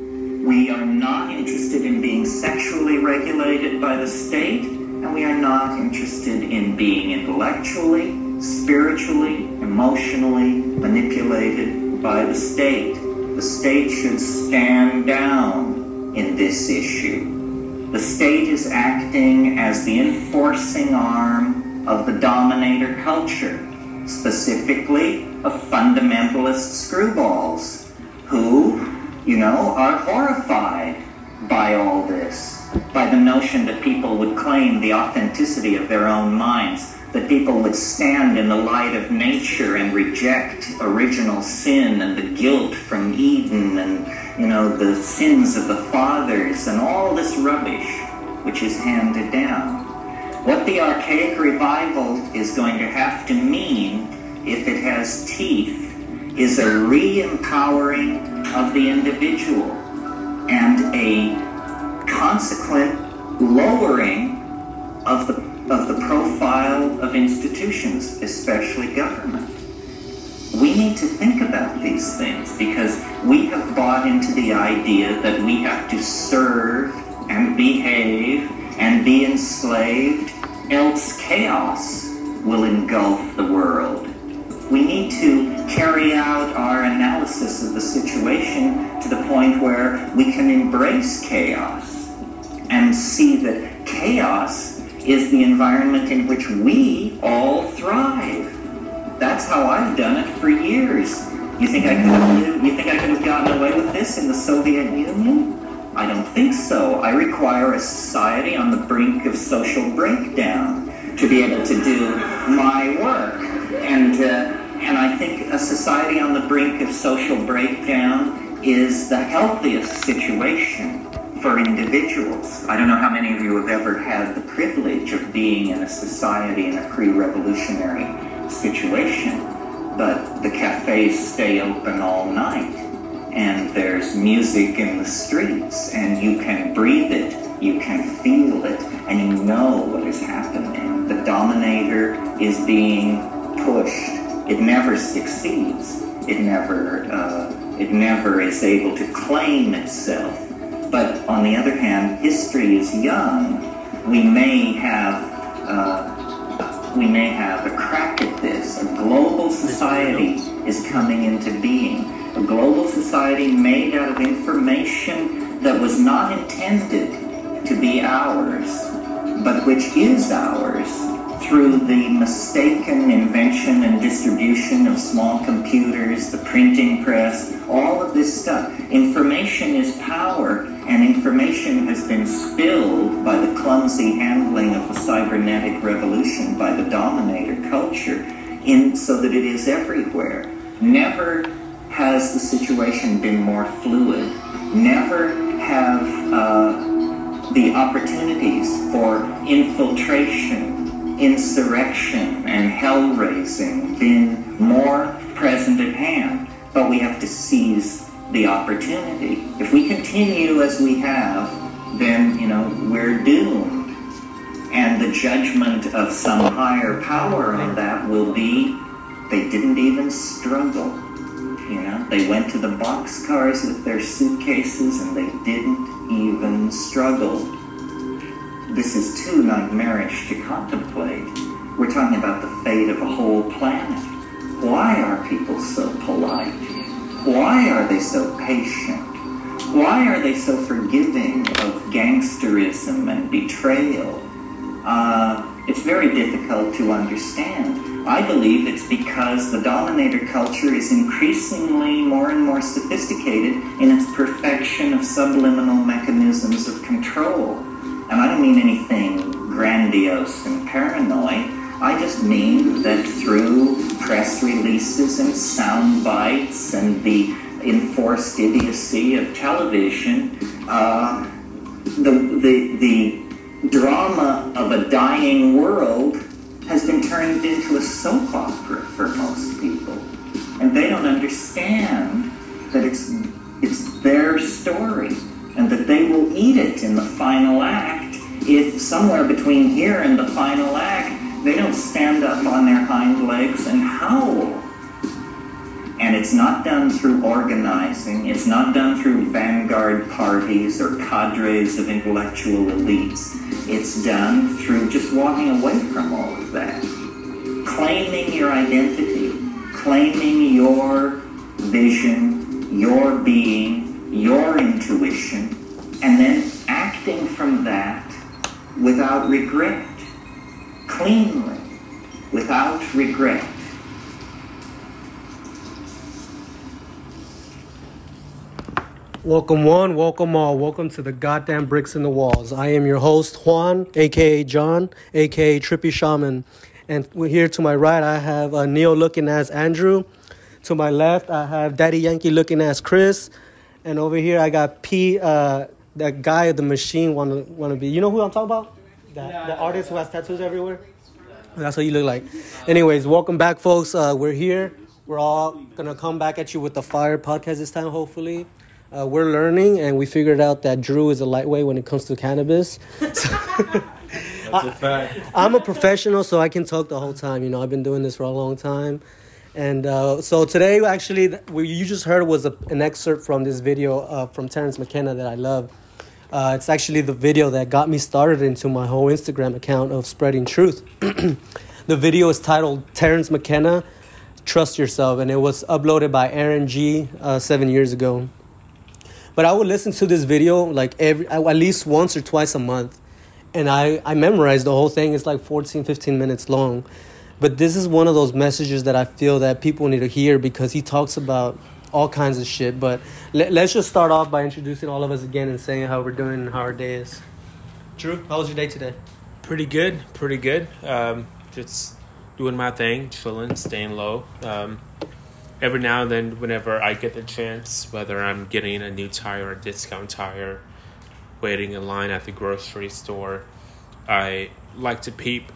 We are not interested in being sexually regulated by the state, and we are not interested in being intellectually, spiritually, emotionally manipulated by the state. The state should stand down in this issue. The state is acting as the enforcing arm of the dominator culture, specifically of fundamentalist screwballs who, you know, are horrified by all this, by the notion that people would claim the authenticity of their own minds, that people would stand in the light of nature and reject original sin and the guilt from Eden and, you know, the sins of the fathers and all this rubbish which is handed down. What the archaic revival is going to have to mean, if it has teeth, is a re-empowering of the individual and a consequent lowering of the of the profile of institutions, especially government. We need to think about these things because we have bought into the idea that we have to serve and behave and be enslaved, else chaos will engulf the world. We need to carry out our analysis of the situation to the point where we can embrace chaos and see that chaos is the environment in which we all thrive. That's how I've done it for years. You think I could have, you think I could have gotten away with this in the Soviet Union? I don't think so. I require a society on the brink of social breakdown to be able to do my work. And, uh, and I think a society on the brink of social breakdown is the healthiest situation for individuals. I don't know how many of you have ever had the privilege of being in a society in a pre-revolutionary situation, but the cafes stay open all night and there's music in the streets and you can breathe it, you can feel it, and you know what is happening. The dominator is being pushed. It never succeeds. It never, uh, it never is able to claim itself. But on the other hand, history is young. We may have, uh, we may have a crack at this. A global society is coming into being. A global society made out of information that was not intended to be ours, but which is ours through the mistaken invention and distribution of small computers, the printing press, all of this stuff. Information is power, and information has been spilled by the clumsy handling of the cybernetic revolution by the dominator culture in so that it is everywhere. Never has the situation been more fluid. Never have uh, the opportunities for infiltration insurrection and hell raising been more present at hand, but we have to seize the opportunity. If we continue as we have, then, you know, we're doomed. And the judgment of some higher power on that will be they didn't even struggle. You know, they went to the boxcars with their suitcases and they didn't even struggle this is too nightmarish to contemplate. We're talking about the fate of a whole planet. Why are people so polite? Why are they so patient? Why are they so forgiving of gangsterism and betrayal? Uh, it's very difficult to understand. I believe it's because the dominator culture is increasingly more and more sophisticated in its perfection of subliminal mechanisms of control. And I don't mean anything grandiose and paranoid. I just mean that through press releases and sound bites and the enforced idiocy of television, uh, the, the, the drama of a dying world has been turned into a soap opera for most people. And they don't understand that it's, it's their story and that they will eat it in the final act if somewhere between here and the final act they don't stand up on their hind legs and howl. And it's not done through organizing, it's not done through vanguard vanguard parties or cadres of intellectual elites. It's done through just walking away from all of that. Claiming your identity, claiming your vision, your being, your intuition, and then acting from that without regret, cleanly, without regret. Welcome one, welcome all, welcome to the goddamn bricks in the walls. I am your host Juan, aka John, aka Trippy Shaman, and here to my right I have uh, Neil looking as Andrew. To my left I have Daddy Yankee looking as Chris, and over here I got P, uh, that guy, at the machine, wanna wanna be. You know who I'm talking about? That the artist who has tattoos everywhere. That's what you look like. Anyways, welcome back, folks. Uh, we're here. We're all gonna come back at you with the fire podcast this time, hopefully. Uh, we're learning, and we figured out that Drew is a lightweight when it comes to cannabis. That's a fact. I'm a professional, so I can talk the whole time. You know, I've been doing this for a long time. And uh, so today, actually, what you just heard was a, an excerpt from this video uh, from Terence McKenna that I love. Uh, it's actually the video that got me started into my whole Instagram account of spreading truth. the video is titled Terence McKenna, Trust Yourself, and it was uploaded by Aaron G uh, seven years ago. But I would listen to this video like every at least once or twice a month. And I, I memorized the whole thing. It's like 14, 15 minutes long. But this is one of those messages that I feel that people need to hear because he talks about all kinds of shit. But let, let's just start off by introducing all of us again and saying how we're doing and how our day is. Drew, how was your day today? Pretty good, pretty good. Um, just doing my thing, chilling, staying low. Um, every now and then, whenever I get the chance, whether I'm getting a new tire or a discount tire, waiting in line at the grocery store, I like to peep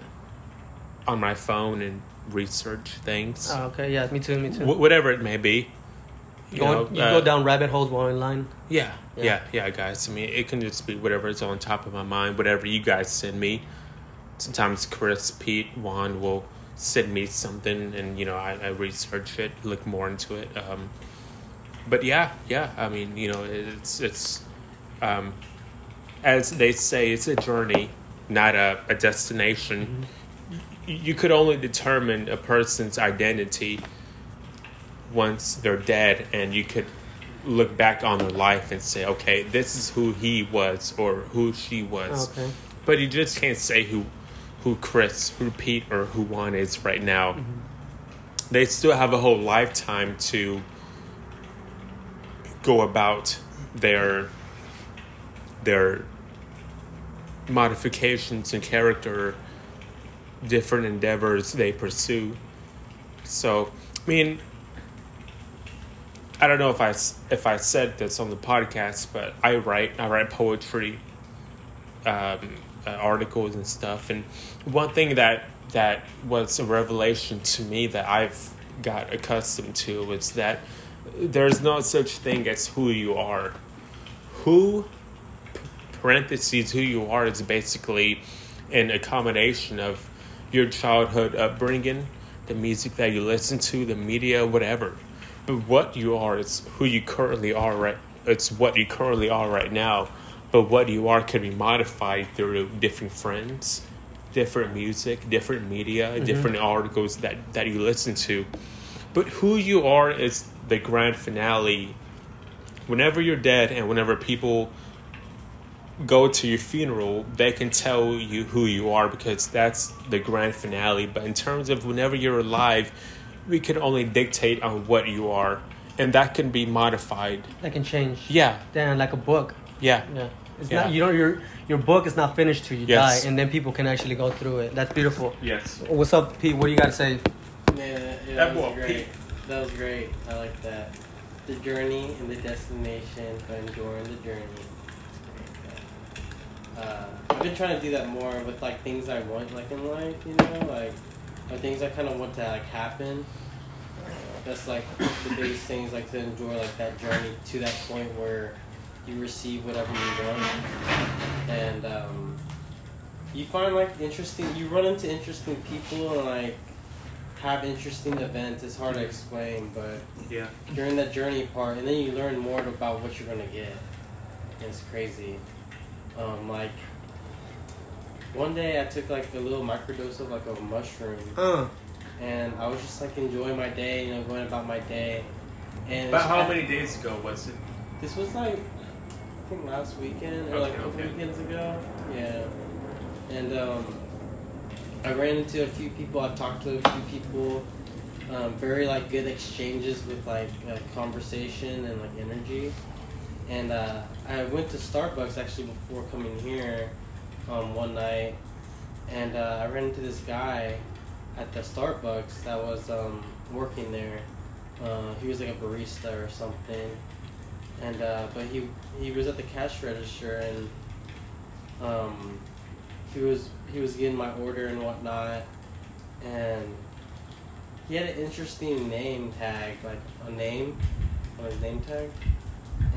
on my phone and research things, Oh, okay, yeah, me too, me too. Wh- whatever it may be. You Go- know, you uh, go down rabbit holes while in line. Yeah, Yeah. yeah, yeah, guys. I mean, it can just be whatever's on top of my mind, whatever you guys send me. Sometimes Chris, Pete, Juan will send me something, and you know, I, I research it, look more into it. Um, but yeah, yeah. I mean, you know, it's it's um, as they say, it's a journey, not a, a destination. Y- You could only determine a person's identity once they're dead, and you could look back on their life and say, okay, this is who he was or who she was. Oh, okay. But you just can't say who who Chris, who Pete, or who Juan is right now. Mm-hmm. They still have a whole lifetime to go about their their modifications and character different endeavors they pursue. So, I mean, I don't know if I if I said this on the podcast, but I write I write poetry, um, uh, articles and stuff. And one thing that that was a revelation to me that I've got accustomed to is that there's no such thing as who you are. Who parentheses who you are is basically an accommodation of your childhood upbringing, the music that you listen to, the media, whatever. But what you are it's who you currently are right it's what you currently are right now. But what you are can be modified through different friends, different music, different media, mm-hmm. different articles that, that you listen to. But who you are is the grand finale. Whenever you're dead and whenever people go to your funeral, they can tell you who you are because that's the grand finale. But in terms of whenever you're alive, we can only dictate on what you are, and that can be modified. That can change. Yeah, Then like a book. yeah, Yeah. It's Yeah. not you know your your book is not finished till you Yes. die and then people can actually go through it. That's beautiful. yes. What's up, Pete? What do you got to say? Yeah, yeah That that, was great. Pete. That was great. I like that. The journey and the destination, but enjoying the journey. Uh, I've been trying to do that more with like things I want, like in life, you know, like or things I kind of want to like happen. That's like the biggest things, like to enjoy like that journey to that point where you receive whatever you want, and um, you find like interesting. You run into interesting people and like have interesting events. It's hard to explain, but Yeah. during that journey part, and then you learn more about what you're gonna get. and it's crazy. Um, like one day I took like a little microdose of like a mushroom, Uh, and I was just like enjoying my day, you know, going about my day. And About it's- how many days ago was it? This was like I think last weekend or like a Okay, couple okay. weekends ago. Yeah, and um, I ran into a few people. I talked to a few people. Um, very like good exchanges with like uh, conversation and like energy. And uh, I went to Starbucks actually before coming here um, one night, and uh, I ran into this guy at the Starbucks that was um, working there. Uh, he was like a barista or something, and uh, but he he was at the cash register and um, he was he was getting my order and whatnot, and he had an interesting name tag, like a name on his name tag,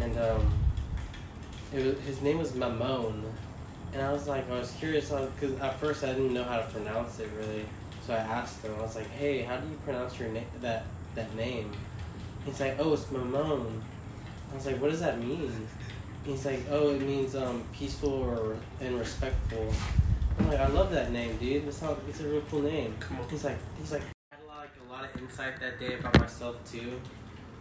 and um, was, his name was Mamone, and I was like, I was curious because at first I didn't know how to pronounce it really, so I asked him. I was like, Hey, how do you pronounce your name that that name? He's like, Oh, it's Mamone. I was like, What does that mean? He's like, Oh, it means um, peaceful or and respectful. I'm like, I love that name, dude. It's not, it's a real cool name. He's like, he's like, I had a lot, like a lot of insight that day about myself too,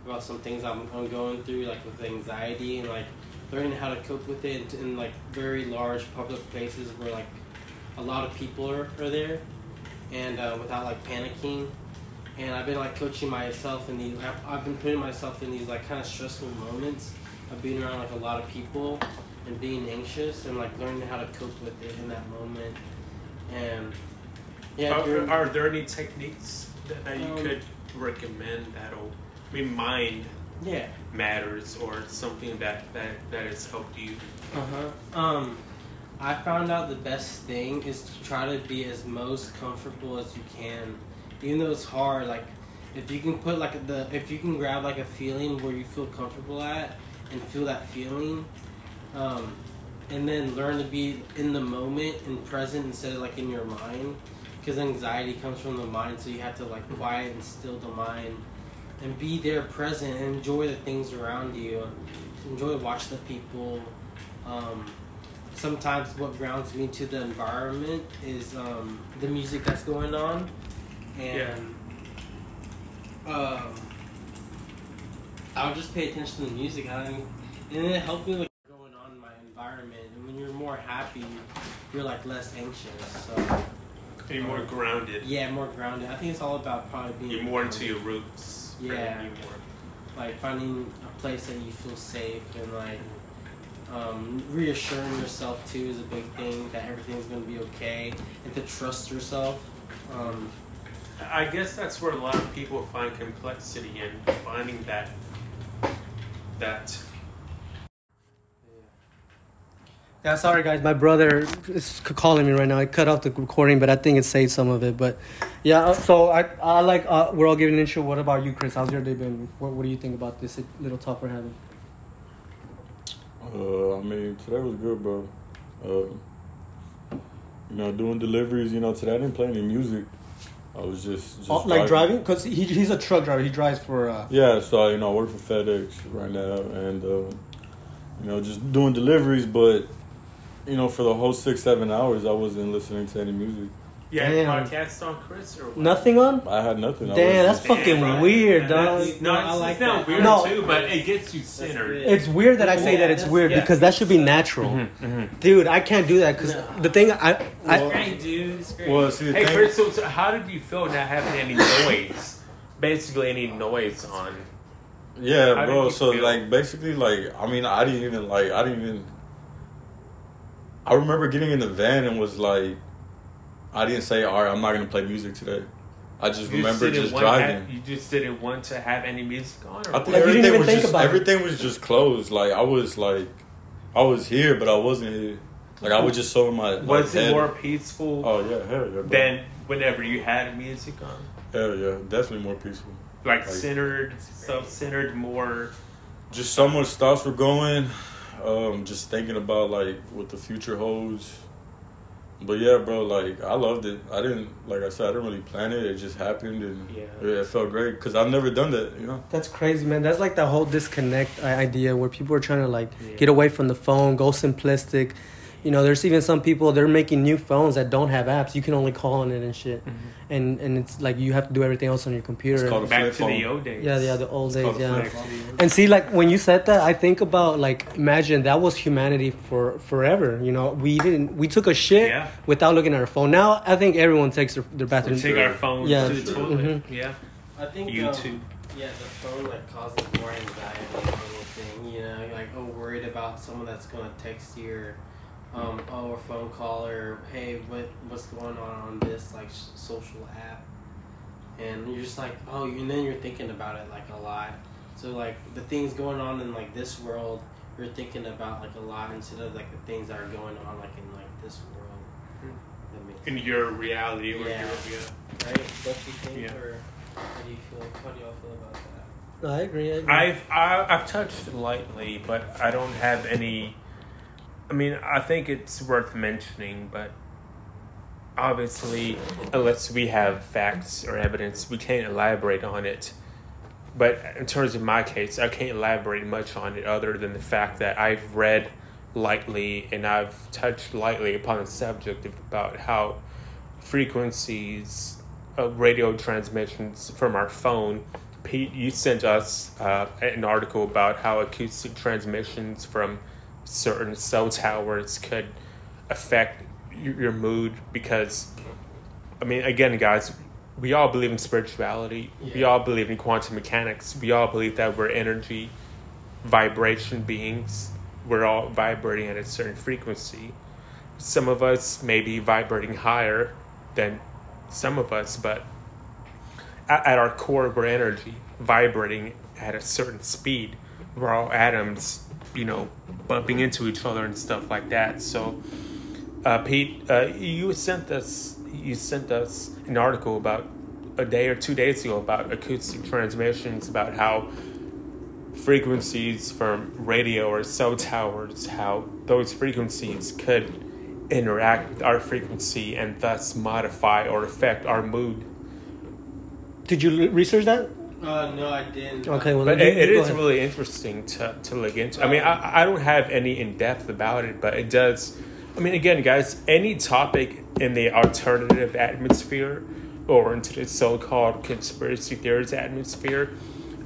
about some things I'm, I'm going through, like with anxiety and like learning how to cope with it in, in like very large public places where like a lot of people are, are there, and uh, without like panicking. And I've been like coaching myself in these. I've, I've been putting myself in these like kind of stressful moments of being around like a lot of people and being anxious and like learning how to cope with it in that moment. And yeah, are, are there any techniques that, that you Um, could recommend that'll? I mean, mind yeah. matters or something that that that has helped you. Uh huh. Um, I found out the best thing is to try to be as most comfortable as you can, even though it's hard. Like, if you can put like the if you can grab like a feeling where you feel comfortable at and feel that feeling, um, and then learn to be in the moment and present instead of like in your mind, because anxiety comes from the mind. So you have to like quiet and still the mind. And be there present and enjoy the things around you. Enjoy watch the people, um, sometimes what grounds me to the environment is um, the music that's going on, and um, I'll just pay attention to the music. I don't, and it helped me with what's going on in my environment. And when you're more happy, you're like less anxious. So Be more grounded. yeah, more grounded. I think it's all about probably being You're more into your roots. Yeah. grounding you more. like finding a place that you feel safe and like um, reassuring yourself too is a big thing that everything's gonna be okay and to trust yourself. Um, I guess that's where a lot of people find complexity in finding that that Yeah, sorry guys, my brother is calling me right now. I cut off the recording, but I think it saved some of it. But yeah, uh, so I, I like uh, we're all giving an intro. What about you, Chris? How's your day been? What, what do you think about this little talk we're having? Uh, I mean, today was good, bro. Uh, you know, doing deliveries. You know, today I didn't play any music. I was just, just Oh, like driving, cause he, he's a truck driver. He drives for. Uh, Yeah, so you know, I work for FedEx right now, and uh, you know, just doing deliveries. But you know, for the whole six seven hours, I wasn't listening to any music. you had Damn. podcast on Chris or what? nothing on. I had nothing. I Damn, was that's just- fucking bro. weird, Yeah, dog. that's- No, No, it's, I like it's not that. weird No. too, but it gets you centered. It's weird that I say Yeah, that it's that's- weird yeah. because that should be natural, Mm-hmm. dude. I can't do that because No. the thing I, I Well- Great, dude. It's great. Well, see, the hey, thing- Chris, so, so how did you feel not having any noise? Basically, any noise on. Yeah, How did bro. you So feel? like basically like I mean I didn't even like I didn't even I remember getting in the van and was like I didn't say all right I'm not gonna play music today. I just You remember didn't just driving. Have, you just didn't want to have any music on. Or I think Like, you everything was just about it. everything was just closed. Like I was like I was here but I wasn't here. Like I was just so in my like, was it head. more peaceful Oh yeah, hell yeah. Bro. than whenever you had music on? hell yeah, definitely more peaceful. Like, Like- centered, self-centered, more. just so much thoughts were going. Um, just thinking about like what the future holds. But yeah, bro, like I loved it. I didn't, like I said, I didn't really plan it. It just happened, and Yeah. yeah, it felt great because I've never done that. You know, That's crazy, man. That's like the whole disconnect idea where people are trying to like Yeah. get away from the phone, go simplistic. You know, there's even some people they're making new phones that don't have apps. You can only call on it and shit, and and it's like you have to do everything else on your computer. It's called a Back flip to the old days. yeah, yeah, the old It's days, yeah. flip. And see, like when you said that, I think about like imagine that was humanity for forever. You know, we didn't we took a shit Yeah. without looking at our phone. Now I think everyone takes their, their We bathroom. take our phone Yeah. to the toilet. Mhm. Yeah. I think YouTube. Um, yeah, the phone like causes more anxiety than anything. You know, You're like oh, worried about someone that's gonna text you, or um, oh, a phone call, or hey, what what's going on on this like s- social app, and you're just like oh, and then you're thinking about it like a lot. So like the things going on in like this world, you're thinking about like a lot instead of like the things that are going on like in like this world. That In your reality, or Yeah. your, yeah. right? What Don't you think, Yeah. or how do you feel? How do y'all feel about that? I agree. I agree. I've I, I've touched lightly, but I don't have any. I mean, I think it's worth mentioning, but obviously, unless we have facts or evidence, we can't elaborate on it. But in terms of my case, I can't elaborate much on it other than the fact that I've read lightly and I've touched lightly upon the subject about how frequencies of radio transmissions from our phone. Pete, you sent us uh, an article about how acoustic transmissions from certain cell towers could affect your, mood because, I mean, again, guys, we all believe in spirituality. We all believe in quantum mechanics. We all believe that we're energy, vibration beings. We're all vibrating at a certain frequency. Some of us may be vibrating higher than some of us, but at, at our core, we're energy vibrating at a certain speed. We're all atoms, you know, bumping into each other and stuff like that. So, uh, Pete, uh, you sent us you sent us an article about a day or two days ago about acoustic transmissions, about how frequencies from radio or cell towers, how those frequencies could interact with our frequency and thus modify or affect our mood. Did you research that? Uh, no, I didn't. Okay, well, But it, it you- go is ahead. really interesting to, to look into. I mean, I, I don't have any in depth about it, but it does. I mean, again, guys, any topic in the alternative atmosphere or into the so called conspiracy theories atmosphere,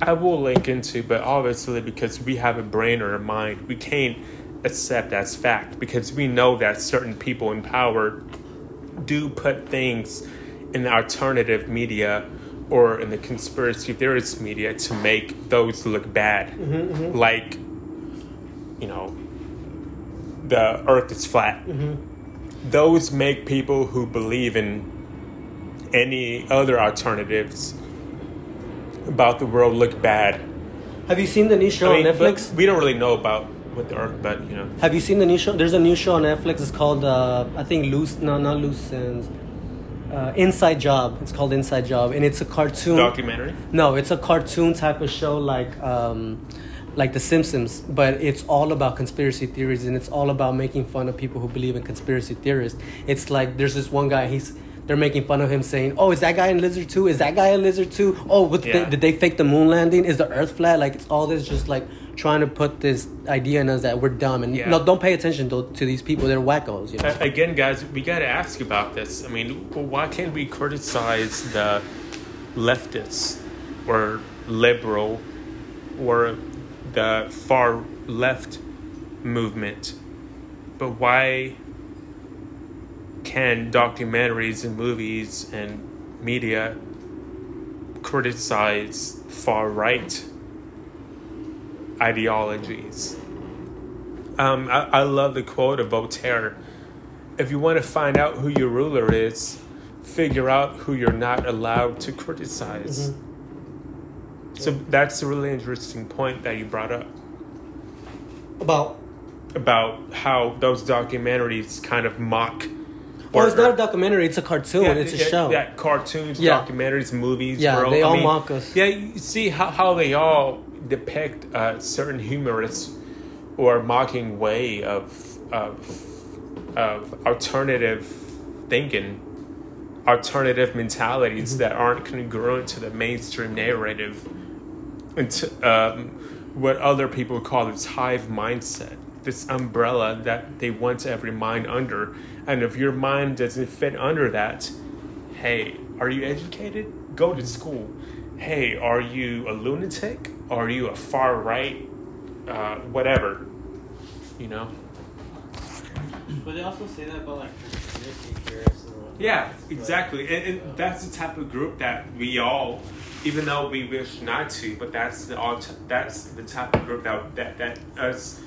I will link into, but obviously, because we have a brain or a mind, we can't accept as fact because we know that certain people in power do put things in the alternative media or in the conspiracy theorist media to make those look bad. Mm-hmm, mm-hmm. Like, you know, the earth is flat. Mm-hmm. Those make people who believe in any other alternatives about the world look bad. Have you seen the new show I mean, on Netflix? we don't really know about what the earth, but you know. Have you seen the new show? There's a new show on Netflix. It's called uh, I think Loose. No, not Loose Ends. Uh, Inside Job. It's called Inside Job, and it's a cartoon. Documentary? No, it's a cartoon type of show like um, like The Simpsons, but it's all about conspiracy theories and it's all about making fun of people who believe in conspiracy theorists. It's like there's this one guy. He's they're making fun of him, saying, "Oh, is that guy in Lizard too? Is that guy a lizard too? Oh, what, Yeah. did they fake the moon landing? Is the Earth flat? Like it's all this just like trying to put this idea in us that we're dumb and Yeah. no, don't pay attention to, to these people. They're wackos. You know? Again, guys, we got to ask about this. I mean, why can't we criticize the leftists or liberal or the far left movement? But why can documentaries and movies and media criticize far right ideologies? Um, I, I love the quote of Voltaire if you want to find out who your ruler is, figure out who you're not allowed to criticize. So that's a really interesting point that you brought up About about how those documentaries kind of mock. well, it's not a documentary. It's a cartoon. yeah, it's a yeah, show. Yeah, cartoons, Yeah. documentaries, movies. Yeah, bro. they I all mean, mock us. Yeah, you see how, how they all depict a certain humorous or mocking way of of of alternative thinking, alternative mentalities mm-hmm. that aren't congruent to the mainstream narrative, and to, um, what other people call this hive mindset, this umbrella that they want every mind under. And if your mind doesn't fit under that, hey, are you educated? Go to mm-hmm. school. Hey, are you a lunatic? Are you a far right? Uh, whatever. You know? But they also say that about like conspiracy theorists and whatnot. Yeah, exactly. And, and that's the type of group that we all, even though we wish not to, but that's the all. That's the type of group that that that us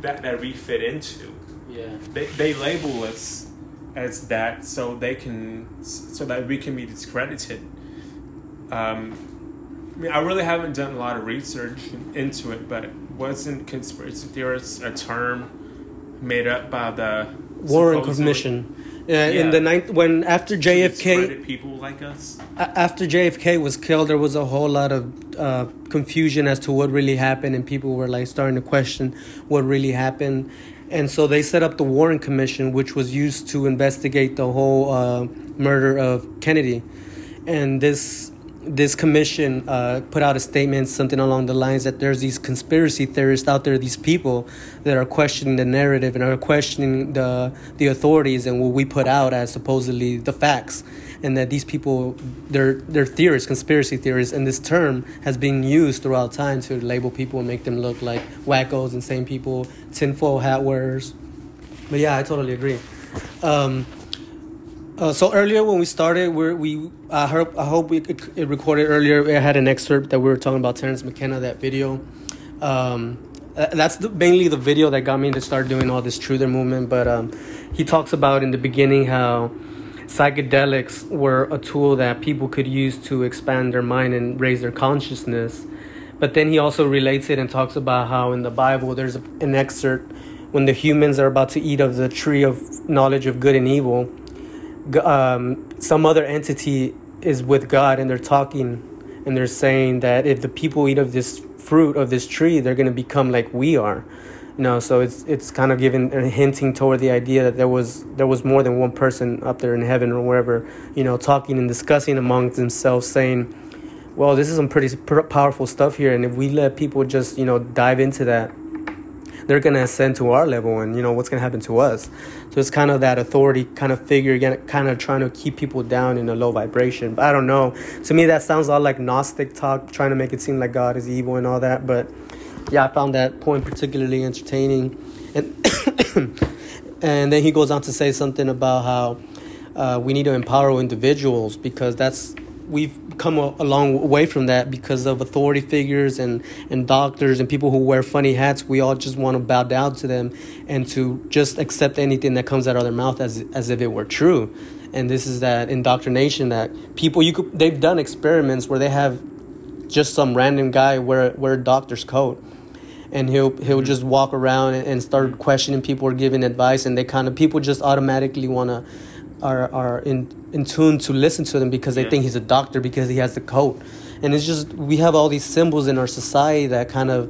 that that we fit into. Yeah. They they label us as that so they can so that we can be discredited. Um, I mean, I really haven't done a lot of research into it, but wasn't conspiracy theorists a term made up by the Warren Commission. Yeah, in the ninth when after JFK people like us? After JFK was killed, there was a whole lot of uh, confusion as to what really happened, and people were like starting to question what really happened. And so they set up the Warren Commission, which was used to investigate the whole uh, murder of Kennedy. And this this commission uh, put out a statement, something along the lines that there's these conspiracy theorists out there, these people that are questioning the narrative and are questioning the the authorities and what we put out as supposedly the facts, and that these people they're they're theorists, conspiracy theorists, and this term has been used throughout time to label people and make them look like wackos, insane people, tinfoil hat wearers. But yeah, I totally agree. Um, uh, so earlier when we started, we I hope I hope we it, recorded earlier. I had an excerpt that we were talking about Terence McKenna that video. Um, that's the, mainly the video that got me to start doing all this truther movement. But um, he talks about in the beginning how psychedelics were a tool that people could use to expand their mind and raise their consciousness. But then he also relates it and talks about how in the Bible there's an excerpt when the humans are about to eat of the tree of knowledge of good and evil um, some other entity is with God and they're talking and they're saying that if the people eat of this fruit of this tree, they're going to become like we are. You know, so it's it's kind of giving and hinting toward the idea that there was there was more than one person up there in heaven or wherever, you know, talking and discussing amongst themselves, saying, "Well, this is some pretty powerful stuff here, and if we let people just you know dive into that, they're gonna ascend to our level, and you know what's gonna happen to us." So it's kind of that authority kind of figure, again, kind of trying to keep people down in a low vibration. But I don't know. To me, that sounds a lot like Gnostic talk, trying to make it seem like God is evil and all that. But yeah, I found that point particularly entertaining. And and then he goes on to say something about how uh, we need to empower individuals because that's we've come a, a long way from that because of authority figures and, and doctors and people who wear funny hats. We all just want to bow down to them and to just accept anything that comes out of their mouth as as if it were true. And this is that indoctrination that people you could they've done experiments where they have just some random guy wear wear a doctor's coat and he'll he'll mm-hmm. just walk around and, and start questioning people or giving advice and they kind of people just automatically want to are are in in tune to listen to them because they Yeah. think he's a doctor because he has the coat and it's just we have all these symbols in our society that kind of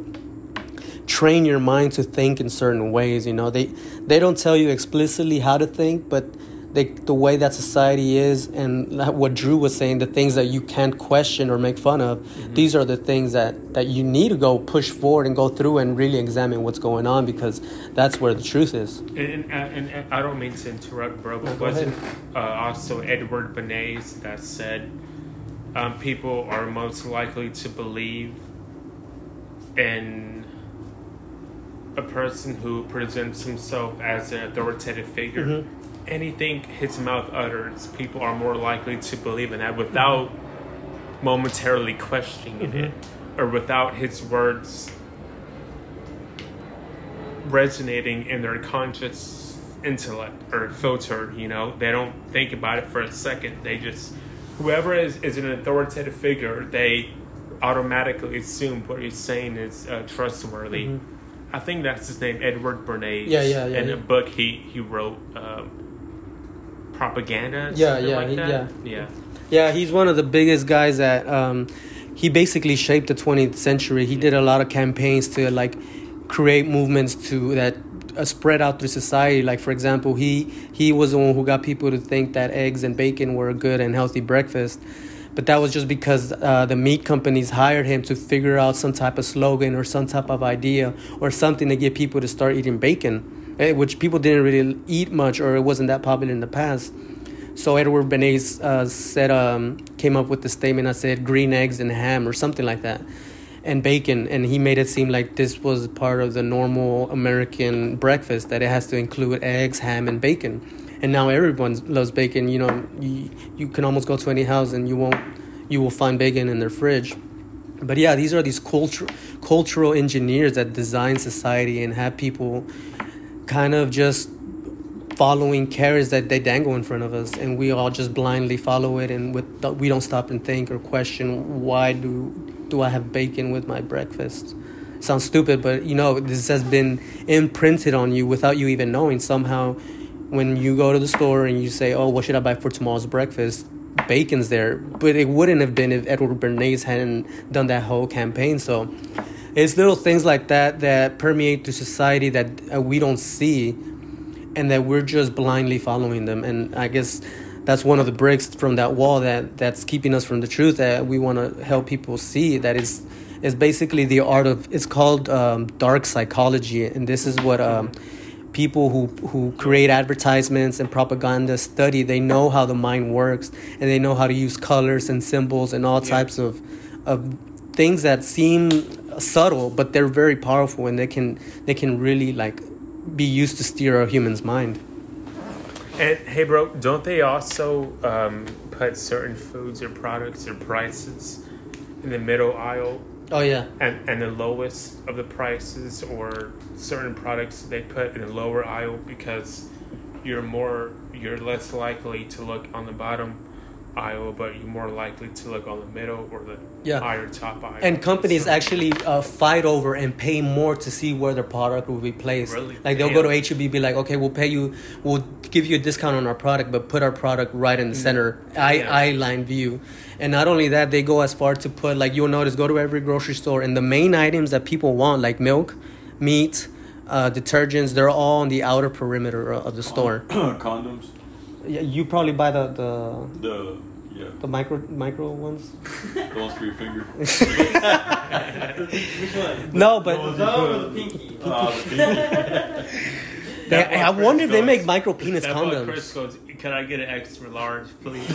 train your mind to think in certain ways you know they they don't tell you explicitly how to think but they, the way that society is and like what Drew was saying, the things that you can't question or make fun of, these are the things that, that you need to go push forward and go through and really examine what's going on because that's where the truth is. And, and, and, and I don't mean to interrupt, bro, but go wasn't uh, also Edward Bernays that said um, people are most likely to believe in a person who presents himself as an authoritative figure? Mhm. Anything his mouth utters, people are more likely to believe in that without momentarily questioning it or without his words resonating in their conscious intellect or filter you know? They don't think about it for a second. They just whoever is, is an authoritative figure they automatically assume what he's saying is uh, trustworthy. I think that's his name edward bernays. Mm-hmm. Yeah, yeah, yeah, in yeah. a book he he wrote um, propaganda Yeah, yeah, like he- that. yeah. yeah Yeah, he's one of the biggest guys that um, he basically shaped the 20th century. He did a lot of campaigns to like create movements to that uh, spread out through society. Like for example, he he was the one who got people to think that eggs and bacon were a good and healthy breakfast. But that was just because uh, the meat companies hired him to figure out some type of slogan or some type of idea or something to get people to start eating bacon, which people didn't really eat much or it wasn't that popular in the past. So Edward Bernays uh, said, um, came up with the statement. I said green eggs and ham or something like that, and bacon. And he made it seem like this was part of the normal American breakfast that it has to include eggs, ham, and bacon. And now everyone loves bacon. You know, you, you can almost go to any house and you won't, you will find bacon in their fridge. But yeah, these are these cultural cultural engineers that design society and have people kind of just following carrots that they dangle in front of us and we all just blindly follow it and with we don't stop and think or question why do do I have bacon with my breakfast? Sounds stupid but you know this has been imprinted on you without you even knowing. Somehow when you go to the store and you say oh what should I buy for tomorrow's breakfast? Bacon's there but it wouldn't have been if Edward Bernays hadn't done that whole campaign. So it's little things like that that permeate through society that uh, we don't see and that we're just blindly following them and i guess that's one of the bricks from that wall that that's keeping us from the truth that we want to help people see that is is basically the art of it's called um, dark psychology and this is what um, people who who create advertisements and propaganda study they know how the mind works and they know how to use colors and symbols and all Yeah. types of of things that seem subtle but they're very powerful and they can they can really like be used to steer a human's mind. And hey, bro, don't they also um, put certain foods or products or prices in the middle aisle? Oh yeah. And, and the lowest of the prices, or certain products they put in the lower aisle because you're more you're less likely to look on the bottom aisle, but you're more likely to look on the middle or the Yeah. higher top aisle. and companies So- actually uh, fight over and pay more to see where their product will be placed. Really? Like they'll go to Damn. HEB, be like, okay, we'll pay you, we'll give you a discount on our product, but put our product right in the center, eye Mm. Yeah. eye line view. And not only that, they go as far to put like you'll notice, go to every grocery store, and the main items that people want, like milk, meat, uh, detergents, they're all on the outer perimeter of the store. Condoms. Yeah, you probably buy the the, The yeah, the micro micro ones. the ones for your finger. Which one? No, but thumb or the pinky? Ah, the pinky. they, That I one wonder if they make micro penis That condoms. Chris goes, can I get an extra large, please?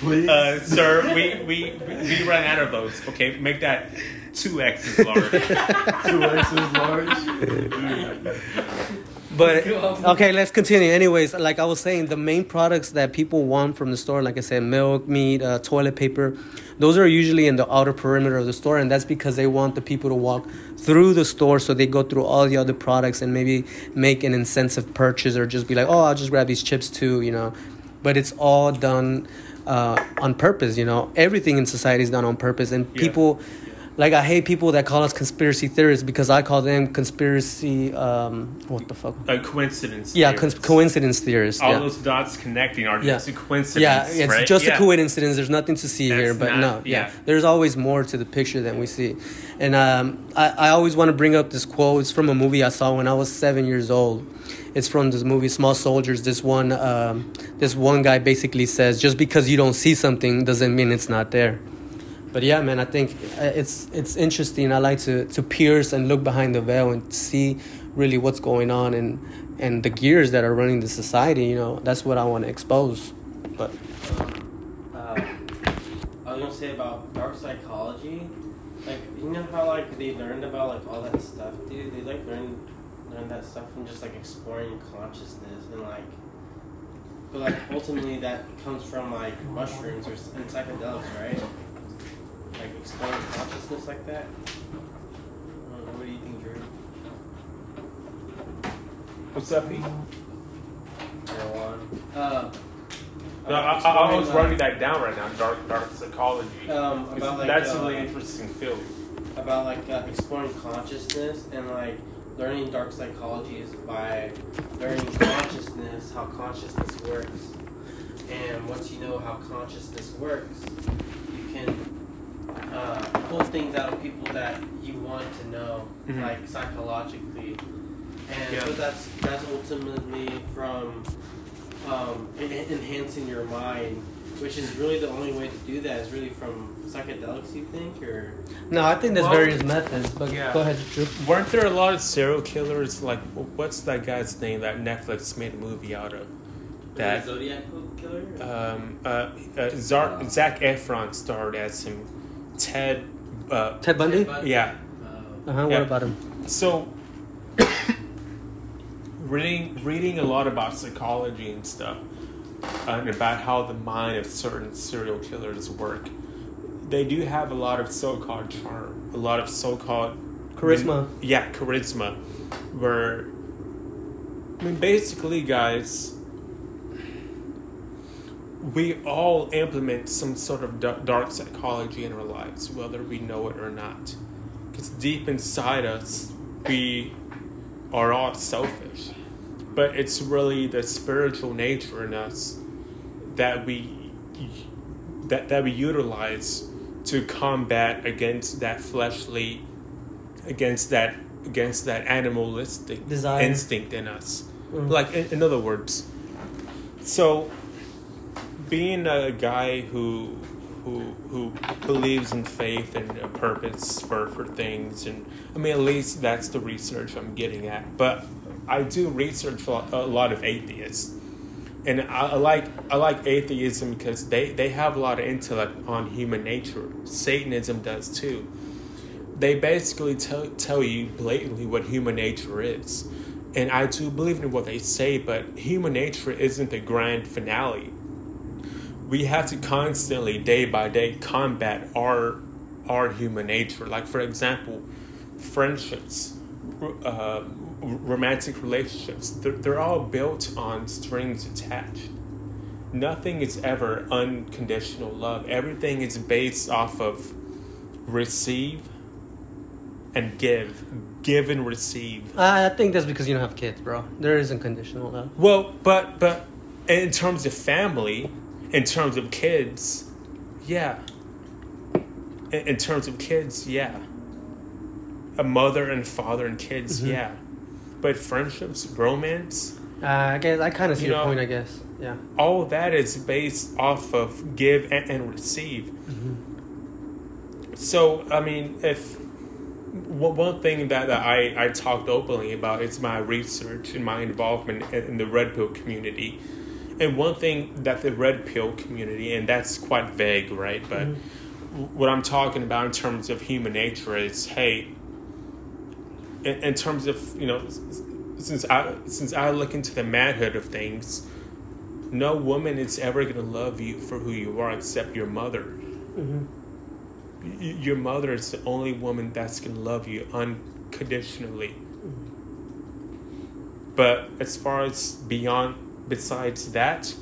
Please. Uh, sir, we, we we ran out of those. Okay, make that two X's large. Two X's large. But okay, let's continue. Anyways, like I was saying, the main products that people want from the store, like I said, milk, meat, uh, toilet paper, those are usually in the outer perimeter of the store, and that's because they want the people to walk through the store, so they go through all the other products and maybe make an incentive purchase or just be like, oh, I'll just grab these chips too, you know. But it's all done uh, on purpose, you know. Everything in society is done on purpose, and Yeah. people. Like I hate people that call us conspiracy theorists because I call them conspiracy. Um, what the fuck? A coincidence. Yeah, cons- coincidence theorists. All yeah. those dots connecting are Yeah. just a coincidence. yeah, it's right? just Yeah. a coincidence. There's nothing to see That's here, but not- no, yeah. yeah. there's always more to the picture than we see. And um, I, I always want to bring up this quote. It's from a movie I saw when I was seven years old. It's from this movie Small Soldiers. This one, um, this one guy basically says, "Just because you don't see something doesn't mean it's not there." But yeah, man, I think uh, it's it's interesting. I like to to pierce and look behind the veil and see really what's going on and and the gears that are running the society. You know, that's what I want to expose. But Uh, I was gonna say about dark psychology. Like you know how like they learned about like all that stuff, dude. They like learn learn that stuff from just like exploring consciousness and like. But like ultimately that comes from like mushrooms or and psychedelics, right? Like exploring consciousness like that. I know, what do you think, Drew? What's up, Pete? Marijuana. Uh, No, I, I, I was writing that down right now. Dark, dark psychology. Um, 'Cause about like that's uh, a really interesting field. about like uh, exploring consciousness and like learning dark psychology is by learning consciousness, how consciousness works. And once you know how consciousness works, you can uh, pull things out of people that you want to know, Mhm. like psychologically, and Yeah. so that's that's ultimately from um, en- enhancing your mind, which is really the only way to do that is really from psychedelics. You think, or No, I think there's Well, various methods, but yeah. go ahead, Drew. Weren't there a lot of serial killers? Like, what's that guy's name that Netflix made a movie out of? That Zodiac killer. um, uh, uh, Zar- Zac Efron starred as him. Ted. Uh, Ted Bundy. yeah. Uh huh. Yeah. What about him? So, reading reading a lot about psychology and stuff, uh, and about how the mind of certain serial killers work, they do have a lot of so-called charm, a lot of so-called Charisma. yeah, charisma. Where, I mean, basically, guys, we all implement some sort of dark psychology in our lives, whether we know it or not. Because deep inside us, we are all selfish. But it's really the spiritual nature in us that we that, that we utilize to combat against that fleshly against that against that animalistic Desire. instinct in us. Mm. Like in, in other words, so being a guy who who who believes in faith and a purpose for, for things and I mean at least that's the research I'm getting at. But I do research a lot, of atheists. And I, like I like atheism because they, they have a lot of intellect on human nature. Satanism does too they basically tell, tell you blatantly what human nature is. And I do believe in what they say, but human nature isn't the grand finale. We have to constantly, day by day, combat our our human nature. Like, for example, friendships, uh, romantic relationships, they're, they're all built on strings attached. Nothing is ever unconditional love. Everything is based off of receive and give, give and receive. I think that's because you don't have kids, bro. There isn't conditional love. Well, but but in terms of family, in terms of kids, yeah. In, in terms of kids, yeah. A mother and father and kids, Mhm. yeah. But friendships, romance, Uh, I guess I kind of see You your know- point. I guess. Yeah. all that is based off of give and, and receive. So, I mean, if one one thing that, that I, I talked openly about is my research and my involvement in, in the red pill community. And one thing that the red pill community, and that's quite vague, right? But what I'm talking about in terms of human nature is hey, in, in terms of, you know, since I, since I look into the manhood of things, no woman is ever going to love you for who you are except your mother. hmm Y- Your mother is the only woman that's going to love you unconditionally. But as far as beyond, besides that,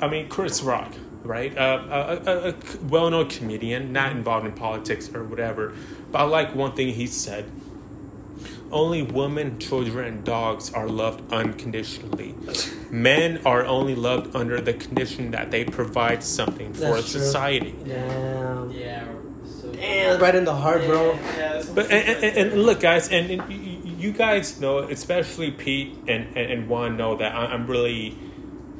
I mean, Chris Rock, right? Uh, a, a, a well known comedian, not involved in politics or whatever. But I like one thing he said only women, children, and dogs are loved unconditionally. Men are only loved under the condition that they provide something for That's true. society. Damn. Yeah. So, Damn. Right in the heart, bro. Yeah, yeah, But and, and, and look, guys, and, and y- y- you guys know, especially Pete and and, and Juan know that I'm really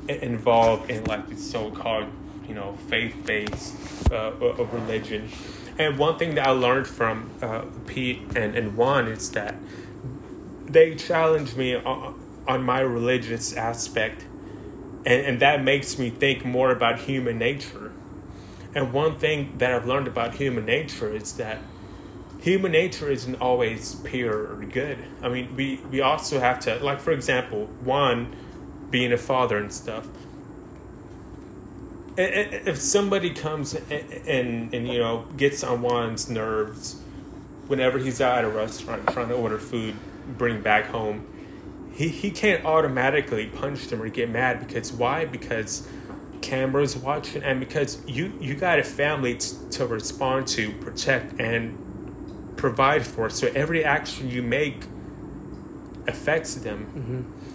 involved in like the so-called, you know, faith-based uh, religion. And one thing that I learned from uh, Pete and and Juan is that they challenge me on, on my religious aspect, and and that makes me think more about human nature. And one thing that I've learned about human nature is that human nature isn't always pure or good. I mean, we, we also have to, like, for example, Juan, being a father and stuff. If somebody comes and, and, and, you know, gets on Juan's nerves whenever he's out at a restaurant trying to order food, bring back home, he, he can't automatically punch them or get mad because why? Because cameras watching and because you you got a family t- to respond to protect and provide for so every action you make affects them.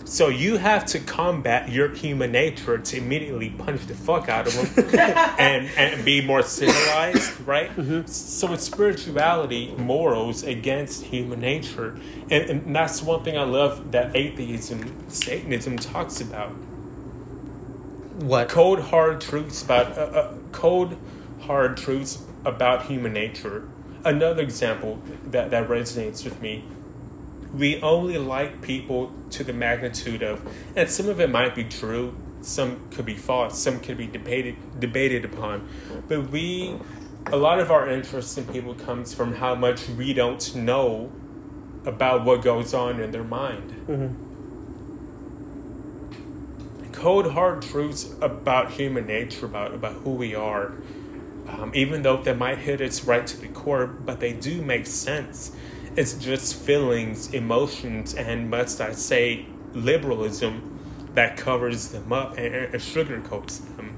So you have to combat your human nature to immediately punch the fuck out of them and, and be more civilized, right? So it's spirituality, morals against human nature. And, and that's one thing I love that atheism, Satanism talks about. What? Cold, hard truths about, uh, uh, cold, hard truths about human nature. Another example that, that resonates with me. We only like people to the magnitude of, and some of it might be true, some could be false, some could be debated debated upon, but we, a lot of our interest in people comes from how much we don't know about what goes on in their mind. Mm-hmm. Cold hard truths about human nature, about about who we are, um, even though they might hit its right to the core, but they do make sense it's just feelings, emotions, and must I say, liberalism that covers them up and, and sugarcoats them.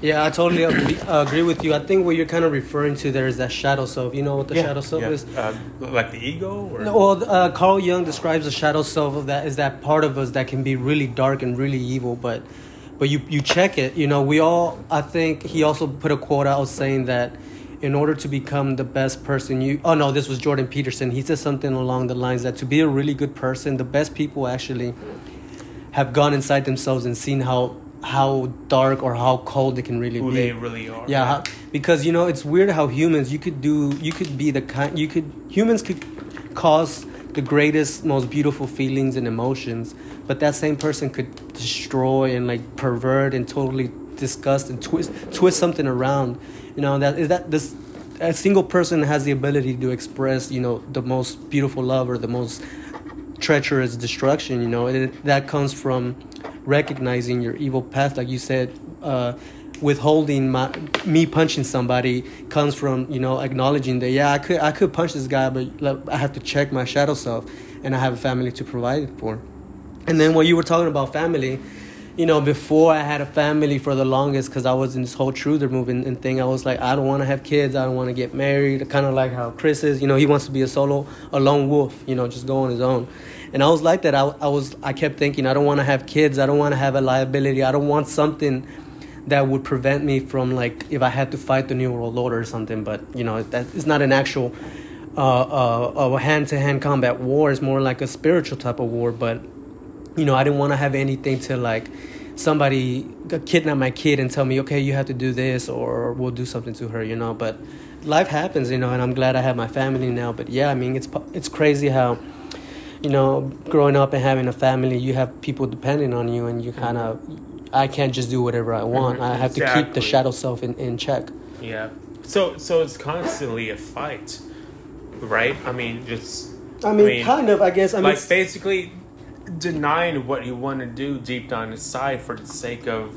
Yeah, I totally agree, with you. I think what you're kind of referring to there is that shadow self. You know what the shadow self yeah. is? Uh, like the ego, or No, Well, uh, Carl Jung describes the shadow self of that is that part of us that can be really dark and really evil, but but you you check it. You know, we all. I think he also put a quote out saying that in order to become the best person, you. Oh no, this was Jordan Peterson. He said something along the lines that to be a really good person, the best people actually have gone inside themselves and seen how how dark or how cold it can really who be. they really are. Yeah, how- because you know it's weird how humans you could do you could be the kind you could humans could cause the greatest most beautiful feelings and emotions, but that same person could destroy and like pervert and totally disgust and twist twist something around. You know that is that this a single person has the ability to express you know the most beautiful love or the most treacherous destruction you know it, that comes from recognizing your evil path like you said uh, withholding my me punching somebody comes from you know acknowledging that yeah i could i could punch this guy but i have to check my shadow self and i have a family to provide for and then when you were talking about family you know before i had a family for the longest because i was in this whole truther movement and thing i was like i don't want to have kids i don't want to get married kind of like how chris is you know he wants to be a solo a lone wolf you know just go on his own. And i was like that i, I was i kept thinking i don't want to have kids i don't want to have a liability i don't want something that would prevent me from like if i had to fight the new world order or something but you know that it's not an actual uh, uh, a hand-to-hand combat war it's more like a spiritual type of war but you know, I didn't want to have anything to like somebody kidnap my kid and tell me, okay, you have to do this or we'll do something to her, you know. But life happens, you know, and I'm glad I have my family now. But yeah, I mean, it's it's crazy how, you know, growing up and having a family, you have people depending on you, and you mm-hmm. kind of, I can't just do whatever I want. I have to keep the shadow self in, in check. Yeah. So so it's constantly a fight, right? I mean, just I mean, kind of, I guess. I mean, like basically denying what you want to do deep down inside for the sake of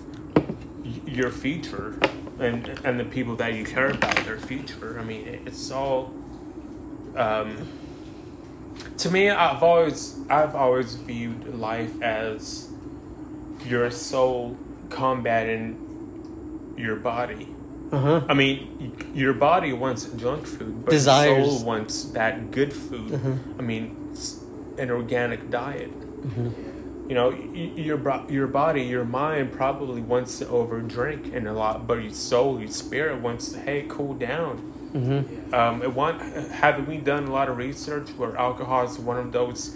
your future and and the people that you care about their future. I mean, it's all. Um, to me, I've always I've always viewed life as your soul combating your body. uh huh. I mean, your body wants junk food, but Desires. your soul wants that good food. Mhm. I mean, an organic diet. Mm-hmm. You know, y- your your body, your mind probably wants to overdrink and a lot, but your soul, your spirit wants to hey cool down. Mm-hmm. Um, it want have we done a lot of research where alcohol is one of those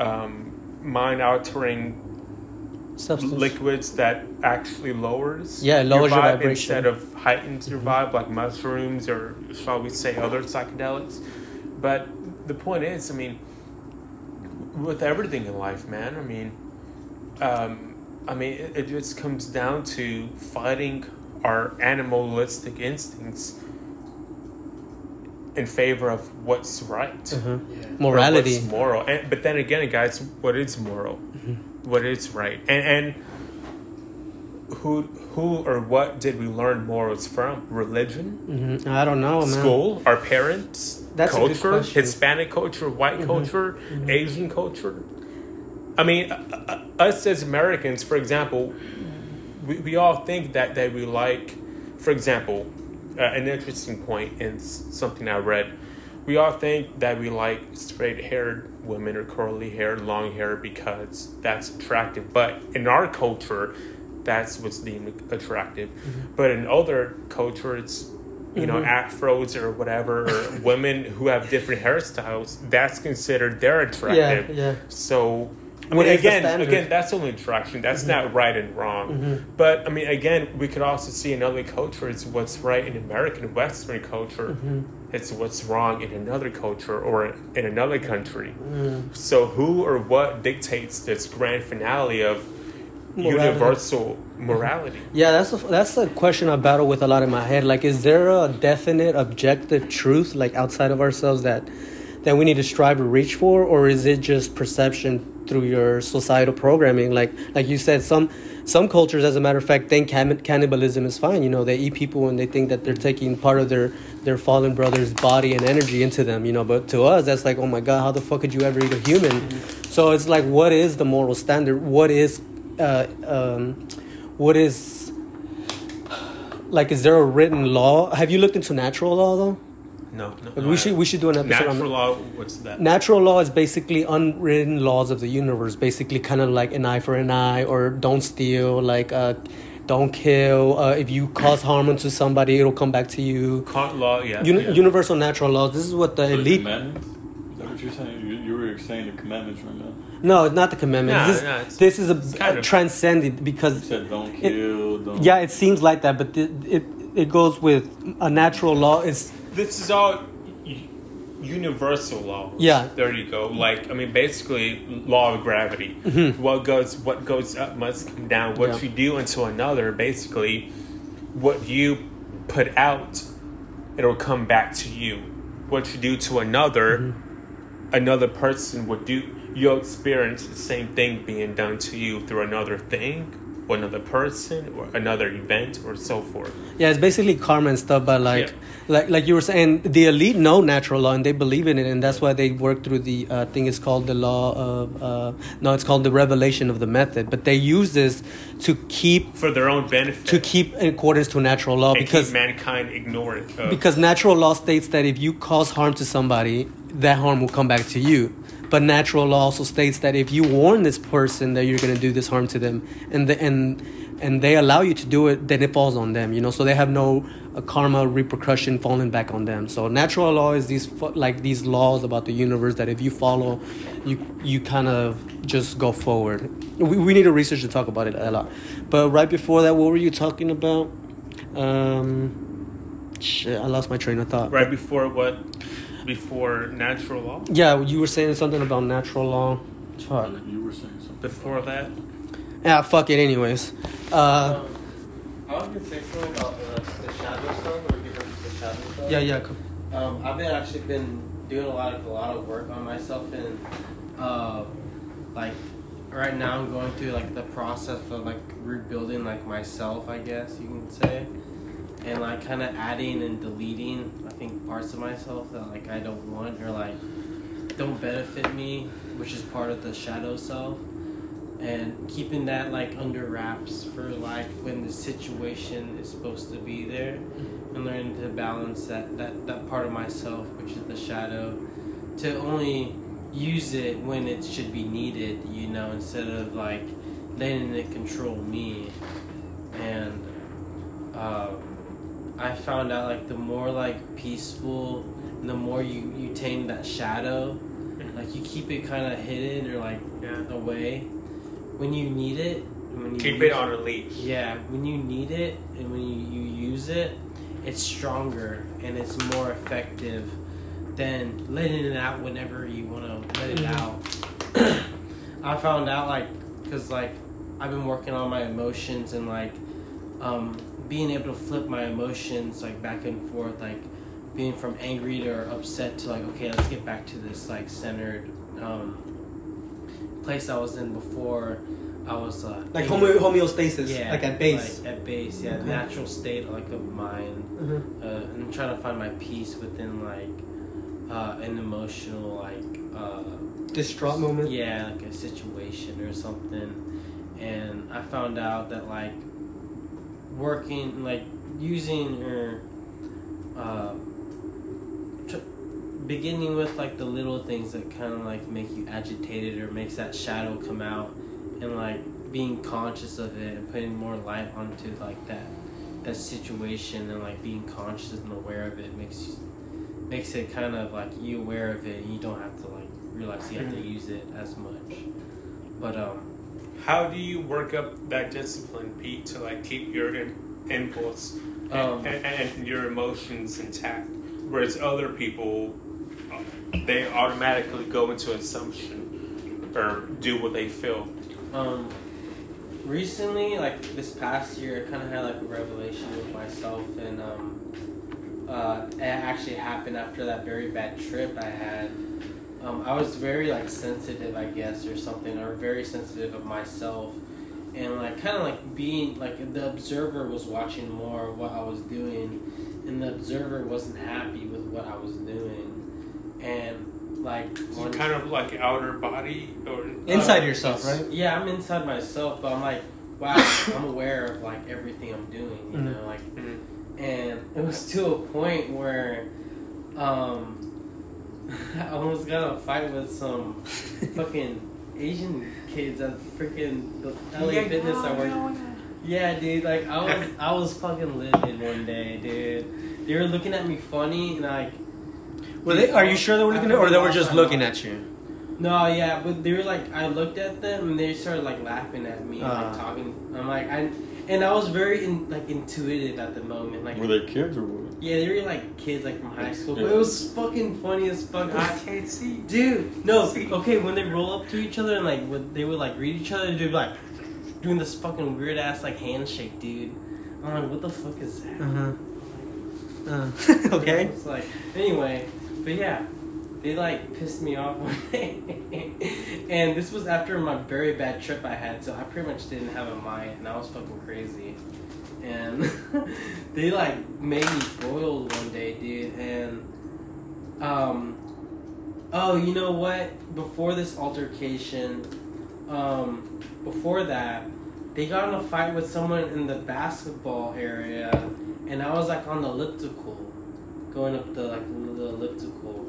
um, mind altering Substance. liquids that actually lowers Yeah, lowers your vibe vibration. instead of heightens your vibe like mushrooms or shall we say other psychedelics but the point is i mean with everything in life man i mean um, i mean it, it just comes down to fighting our animalistic instincts in favor of what's right Mhm. Yeah. Morality. what's moral. And, but then again, guys, what is moral? What is right? And, and who who or what did we learn morals from? Religion, hmm I don't know, man. school, our parents, That's a good culture. Mm-hmm. Hispanic culture, white culture, Asian culture. I mean, uh, uh, us as Americans, for example, we, we all think that, that we like, for example, uh, an interesting point in something I read we all think that we like straight haired women or curly hair, long hair because that's attractive. But in our culture, that's what's deemed attractive. Mm-hmm. But in other cultures, you know, mm-hmm. afros or whatever, or women who have different hairstyles, that's considered they're attractive. yeah. So. I mean, again, again, that's only attraction. That's mm-hmm. not right and wrong. But I mean, again, we could also see in other cultures what's right in American Western culture. It's what's wrong in another culture or in another country. Mm. So who or what dictates this grand finale of Morality. universal morality? Yeah, that's a, that's a question I battle with a lot in my head. Like, is there a definite objective truth, like outside of ourselves, that that we need to strive to reach for, or is it just perception through your societal programming? Like, like you said, some some cultures, as a matter of fact, think cannibalism is fine. You know, they eat people and they think that they're taking part of their their fallen brother's body and energy into them. You know, but to us, that's like, oh my god, how the fuck could you ever eat a human? So it's like, what is the moral standard? What is uh, um, what is like is there a written law have you looked into natural law though No, no. No, we should we should do an episode Natural on law. What's that? natural law is basically unwritten laws of the universe basically kind of like an eye for an eye or don't steal like uh don't kill uh, if you cause harm to somebody it'll come back to you Con- law. Yeah. Uni- yeah. universal natural laws this is what the The elite commandments? Is that what you're saying? You, you were saying the commandments right now. no it's not the commandments Nah, this, nah, it's- this is a, it's kind of- transcendent You because said don't It- don't. yeah it seems like that but it, it it goes with a natural law is this is all universal law. Yeah. There you go. Like I mean, basically, law of gravity. What goes what goes up must come down. What Mm-hmm. Yeah. you do into another, basically, what you put out, it'll come back to you. What you do to another, Mm-hmm. Another person would do. You'll experience the same thing being done to you through another thing, or another person, or another event, or so forth. Yeah, it's basically karma and stuff, but like, Yeah. like, like you were saying, the elite know natural law and they believe in it, and that's why they work through the uh, thing. It's called the law of uh, no, it's called the revelation of the method. But they use this to keep For their own benefit. to keep in accordance to natural law and because mankind ignore it. Uh, because natural law states that if you cause harm to somebody, that harm will come back to you. But natural law also states that if you warn this person that you're going to do this harm to them, and the, and and they allow you to do it, then it falls on them. You know, so they have no uh, karma repercussion falling back on them. So natural law is these like these laws about the universe that if you follow, you you kind of just go forward. We, we need to research and talk about it a lot. But right before that, what were you talking about? Um, shit, I lost my train of thought. right before what? Before natural law? Yeah, you were saying something about natural law. Fuck. You were saying something. Before that? Yeah, fuck it. Anyways, uh, Um, I was gonna say something about uh, the shadow stuff. Or get into the shadow stuff. yeah, yeah. co- Um, I've been actually been doing a lot of a lot of work on myself and uh, like right now I'm going through like the process of like rebuilding like myself, I guess you can say, and like kind of adding and deleting I think parts of myself that like I don't want or like don't benefit me, which is part of the shadow self. And keeping that like under wraps for like when the situation is supposed to be there and learning to balance that, that, that part of myself, which is the shadow, to only use it when it should be needed, you know, instead of like letting it control me. And uh, I found out like the more like peaceful, and the more you, you tame that shadow, like you keep it kind of hidden or like Yeah. away. When you need it, when you Keep it on a leash. yeah, when you need it and when you, you use it, it's stronger and it's more effective than letting it out whenever you want to let it out. I found out like because like I've been working on my emotions and like um, being able to flip my emotions like back and forth, like being from angry to upset to like okay, let's get back to this like centered um, place I was in before. I was uh, Like homeostasis, Yeah, like at base. like, at base, yeah, Okay. natural state like of mind, Mhm. uh, and I'm trying to find my peace within like uh, an emotional like uh, Distraught moment. yeah, like a situation or something, and I found out that like working like using or uh, tr- beginning with like the little things that kind of like make you agitated or makes that shadow come out, and like being conscious of it and putting more light onto like that that situation and like being conscious and aware of it makes makes it kind of like you aware of it and you don't have to like realize you have to Mhm. use it as much. But um, How do you work up that discipline, Pete, to like keep your im- impulse and, Um, and, and your emotions intact? Whereas other people, uh, they automatically go into assumption or do what they feel. Um, recently, like this past year, I kind of had like a revelation with myself, and um, uh, it actually happened after that very bad trip I had. Um, I was very like sensitive, I guess, or something, or very sensitive of myself, and like kind of like being like the observer was watching more of what I was doing, and the observer wasn't happy with what I was doing, and like Is one- kind of like outer body or Inside Uh, yourself, right? Yeah, I'm inside myself, but I'm like, wow, I'm aware of like everything I'm doing, you Mhm. know, like, Mhm. and it was to a point where, um, I almost got in a fight with some fucking Asian kids at freaking the LA Fitness I work. Yeah, dude, like I was, I was fucking livid one day, dude. They were looking at me funny, and like, Were they? Are you sure they were looking at, or they were just looking at you? No, yeah, but they were like, I looked at them and they started like laughing at me, and, Ah. like talking. I'm like, I, and I was very in, like intuitive at the moment, like. Were they kids or what? Yeah, they were like kids like from high school, but Yeah. it was fucking funny as fuck. I can't see. Dude, no, okay, when they roll up to each other and like when they would like read each other, they'd be like doing this fucking weird ass like handshake, dude. I'm like, what the fuck is that? Uh huh. Uh, okay. It's like anyway, but yeah, they like pissed me off one day, and this was after my very bad trip I had, so I pretty much didn't have a mind, and I was fucking crazy, and they like made me boiled one day, dude, and um, oh, you know what? Before this altercation, um, before that, they got in a fight with someone in the basketball area, and I was like on the elliptical, going up the like the elliptical,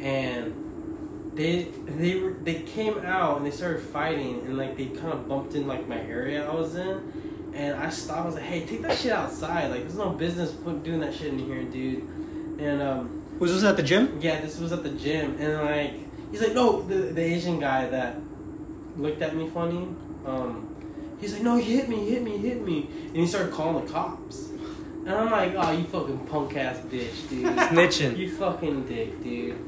and they they they came out and they started fighting, and like they kind of bumped in like my area I was in, and I stopped. I was like, hey, take that shit outside. Like, there's no business doing that shit in here, dude. And um, Was this at the gym? yeah, this was at the gym, and like he's like, no, the the Asian guy that looked at me funny. Um, he's like, no, he hit me, hit me, hit me, and he started calling the cops. And I'm like, oh, you fucking punk ass bitch, dude. Snitching. you fucking dick, dude.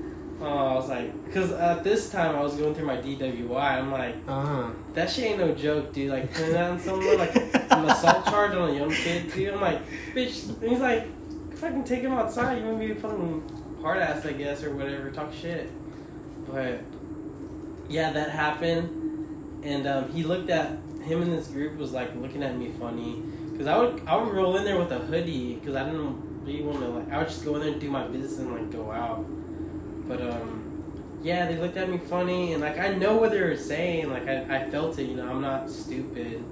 Oh, I was like, because at this time I was going through my DWI. I'm like, Uh huh. that shit ain't no joke, dude. Like putting that on someone, like an assault charge on a young kid, dude. I'm like, bitch. And he's like, if I can take him outside. You want to be a fucking hard ass, I guess, or whatever. Talk shit. But yeah, that happened, and um, he looked at him and this group was like looking at me funny because I would I would roll in there with a hoodie because I didn't really want to like I would just go in there and do my business and like go out. But um, yeah, they looked at me funny, and like I know what they were saying. Like I, I felt it, you know. I'm not stupid.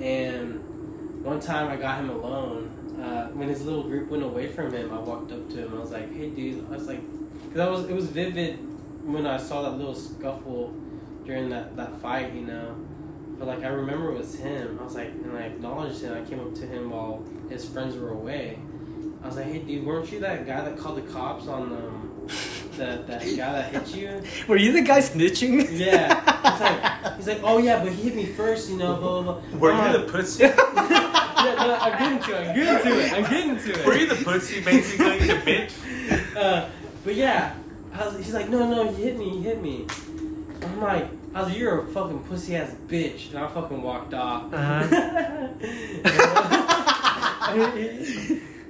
And one time I got him alone. Uh, when his little group went away from him, I walked up to him. I was like, "Hey, dude." I was like, because I was it was vivid when I saw that little scuffle during that that fight, you know. But like I remember it was him. I was like, and I acknowledged him. I came up to him while his friends were away. I was like, "Hey, dude, weren't you that guy that called the cops on um, that that guy that hit you?" Were you the guy snitching? Yeah. He's like, he's like, "Oh yeah, but he hit me first, you know." Blah blah blah. Were I'm you the pussy? yeah, no, I'm getting to it. I'm getting to it. I'm getting to it. Were you the pussy basically the bitch? Uh, but yeah, I was, he's like, no, no, he hit me, he hit me. I'm like, I was like, you're a fucking pussy ass bitch, and I fucking walked off. Uh-huh.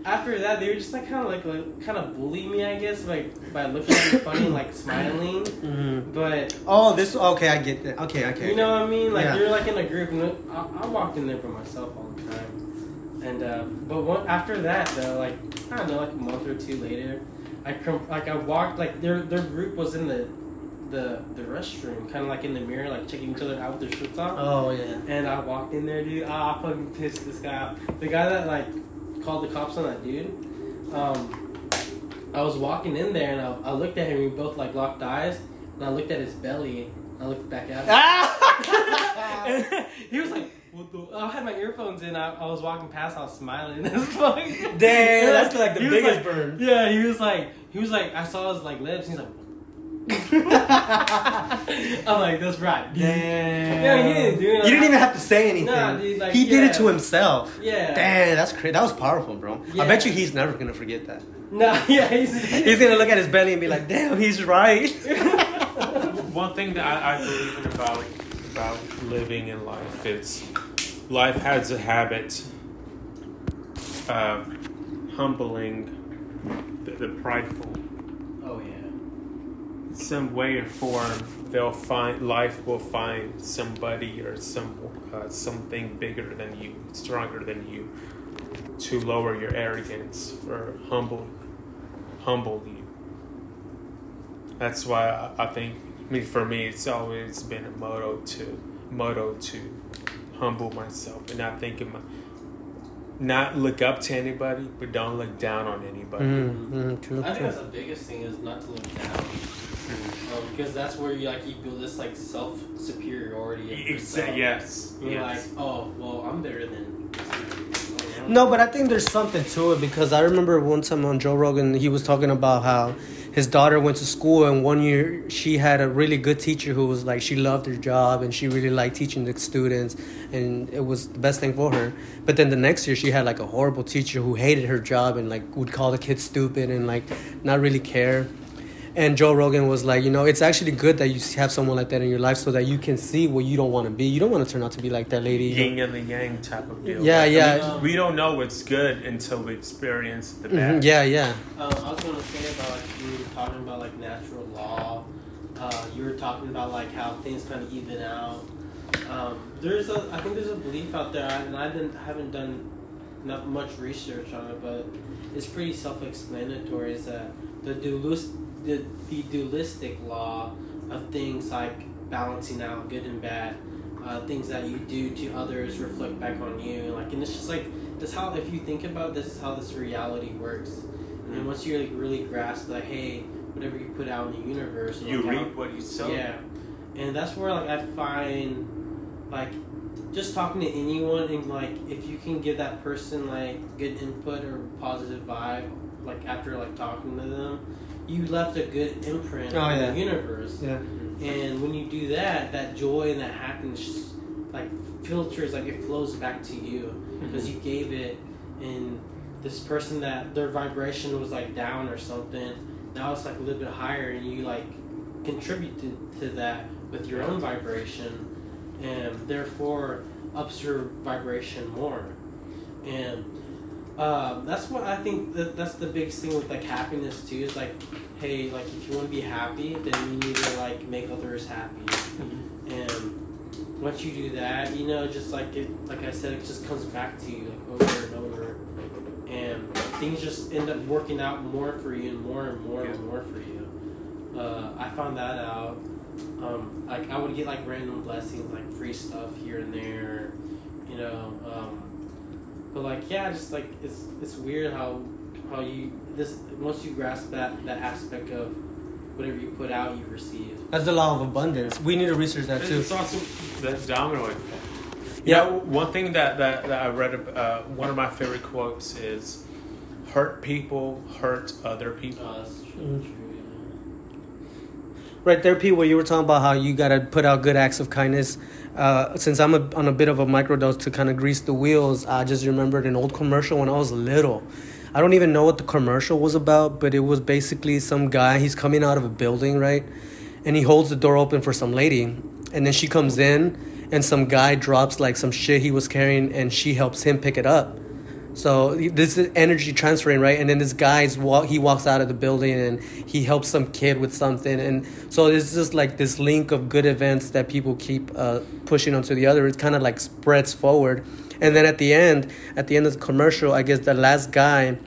After that, they were just like kind of like, like kind of bullying me, I guess, like by looking at me funny like smiling. Mhm. But Oh, this. Okay, I get that. Okay, okay. you know what I mean? Like Yeah. you're like in a group, and I, I walked in there by myself all the time. And uh, but one, after that, though, like I don't know, like a month or two later, I com- like I walked like their their group was in the the the restroom, kind of like in the mirror, like checking each other out with their shirts off. Oh yeah. And I walked in there, dude. Ah, I fucking pissed this guy off. The guy that like called the cops on that dude. Um, I was walking in there and I, I looked at him. We both like locked eyes, and I looked at his belly. And I looked back at him. And he was like, what the? I had my earphones in. I, I was walking past. I was smiling. It was like, Damn, that's like the biggest like- burn. Yeah, he was like, he was like, I saw his like lips. He's like, I'm like, that's right. dude." Damn. Yeah, he didn't do it. You didn't even have to say anything. Nah, dude, like, he did it to himself. Yeah. Damn, that's crazy. That was powerful, bro. Yeah. I bet you he's never gonna forget that. Nah, yeah, he's, He's gonna look at his belly and be like, "Damn, he's right." One thing that I, I believe in about about living in life is life has a habit of humbling the, the prideful. In some way or form, they'll find life will find somebody or some uh, something bigger than you, stronger than you, to lower your arrogance or humble humble you. That's why I, I think, I mean, for me, it's always been a motto to motto to humble myself and not think of my, not look up to anybody, but don't look down on anybody. mm, true, I think true. that's the biggest thing is not to look down, um, because that's where you like you build this like self superiority. of yourself. Exa- yes, You're yes. like, oh well, I'm better than. No, but I think there's something to it because I remember one time on Joe Rogan, he was talking about how his daughter went to school and one year she had a really good teacher who was like she loved her job and she really liked teaching the students and it was the best thing for her. But then the next year she had like a horrible teacher who hated her job and like would call the kids stupid and like not really care. And Joe Rogan was like, you know, it's actually good that you have someone like that in your life so that you can see what you don't want to be. You don't want to turn out to be like that lady. yin and the yang type of deal. Yeah, Like, I yeah. mean, we don't know what's good until we experience the Mhm, bad. Yeah, yeah. Um, I was gonna say about like you were talking about like natural law. Uh, you were talking about like how things kind of even out. Um, there's a, I think there's a belief out there, and I didn't haven't done not much research on it, but it's pretty self-explanatory. Is that the dualist, the, the dualistic law of things like balancing out good and bad, uh, things that you do to others reflect back on you, like, and it's just like this how if you think about this is how this reality works. And then once you like really grasp that, hey, whatever you put out in the universe, You like, reap what you sow. yeah, and that's where like I find like just talking to anyone and like if you can give that person like good input or positive vibe like after like talking to them, you left a good imprint Oh, on yeah. the universe. Yeah. And when you do that, that joy and that happiness like filters, like it flows back to you mm-hmm. because you gave it, and this person that their vibration was like down or something, now it's like a little bit higher, and you like contributed to, to that with your own vibration, and therefore ups your vibration more, and um, that's what I think that that's the biggest thing with like happiness too is like hey like if you want to be happy then you need to like make others happy. And once you do that you know just like it like I said it just comes back to you like over and over. And things just end up working out more for you and more and more and more for you. Uh, I found that out. Um, like I would get like random blessings like free stuff here and there. You know um, but like yeah, just like it's it's weird how how you this once you grasp that that aspect of whatever you put out, you receive. That's the law of abundance. We need to research that too. It's also the domino effect. Yeah. Yeah. one thing that, that, that I read, uh, one of my favorite quotes is hurt people hurt other people. Uh, that's true, Mm. true, Right there, Pete, where you were talking about how you gotta put out good acts of kindness. Uh, since I'm a, on a bit of a microdose to kind of grease the wheels, I just remembered an old commercial when I was little. I don't even know what the commercial was about, but it was basically some guy. He's coming out of a building, right, and he holds the door open for some lady, and then she comes in, and some guy drops like some shit he was carrying, and she helps him pick it up. So this is energy transferring, right? And then this guy's walk. He walks out of the building and he helps some kid with something, and so it's just like this link of good events that people keep uh, pushing onto the other. It kind of like spreads forward, and then at the end, at the end of the commercial, I guess the last guy,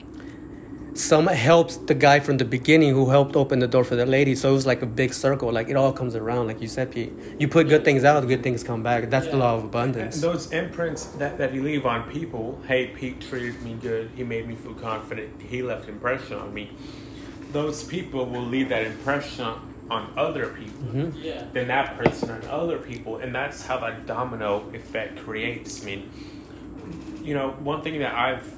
some helps the guy from the beginning who helped open the door for the lady. So it was like a big circle. Like it all comes around, like you said, Pete. You put good things out, good things come back. That's the law of And abundance. those imprints that, that you leave on people, hey, Pete treated me good, he made me feel confident, he left impression on me. those people will leave that impression on, on other people. Mm-hmm. Yeah. Then that person on other people, and that's how that domino effect creates. I mean, you know, one thing that I've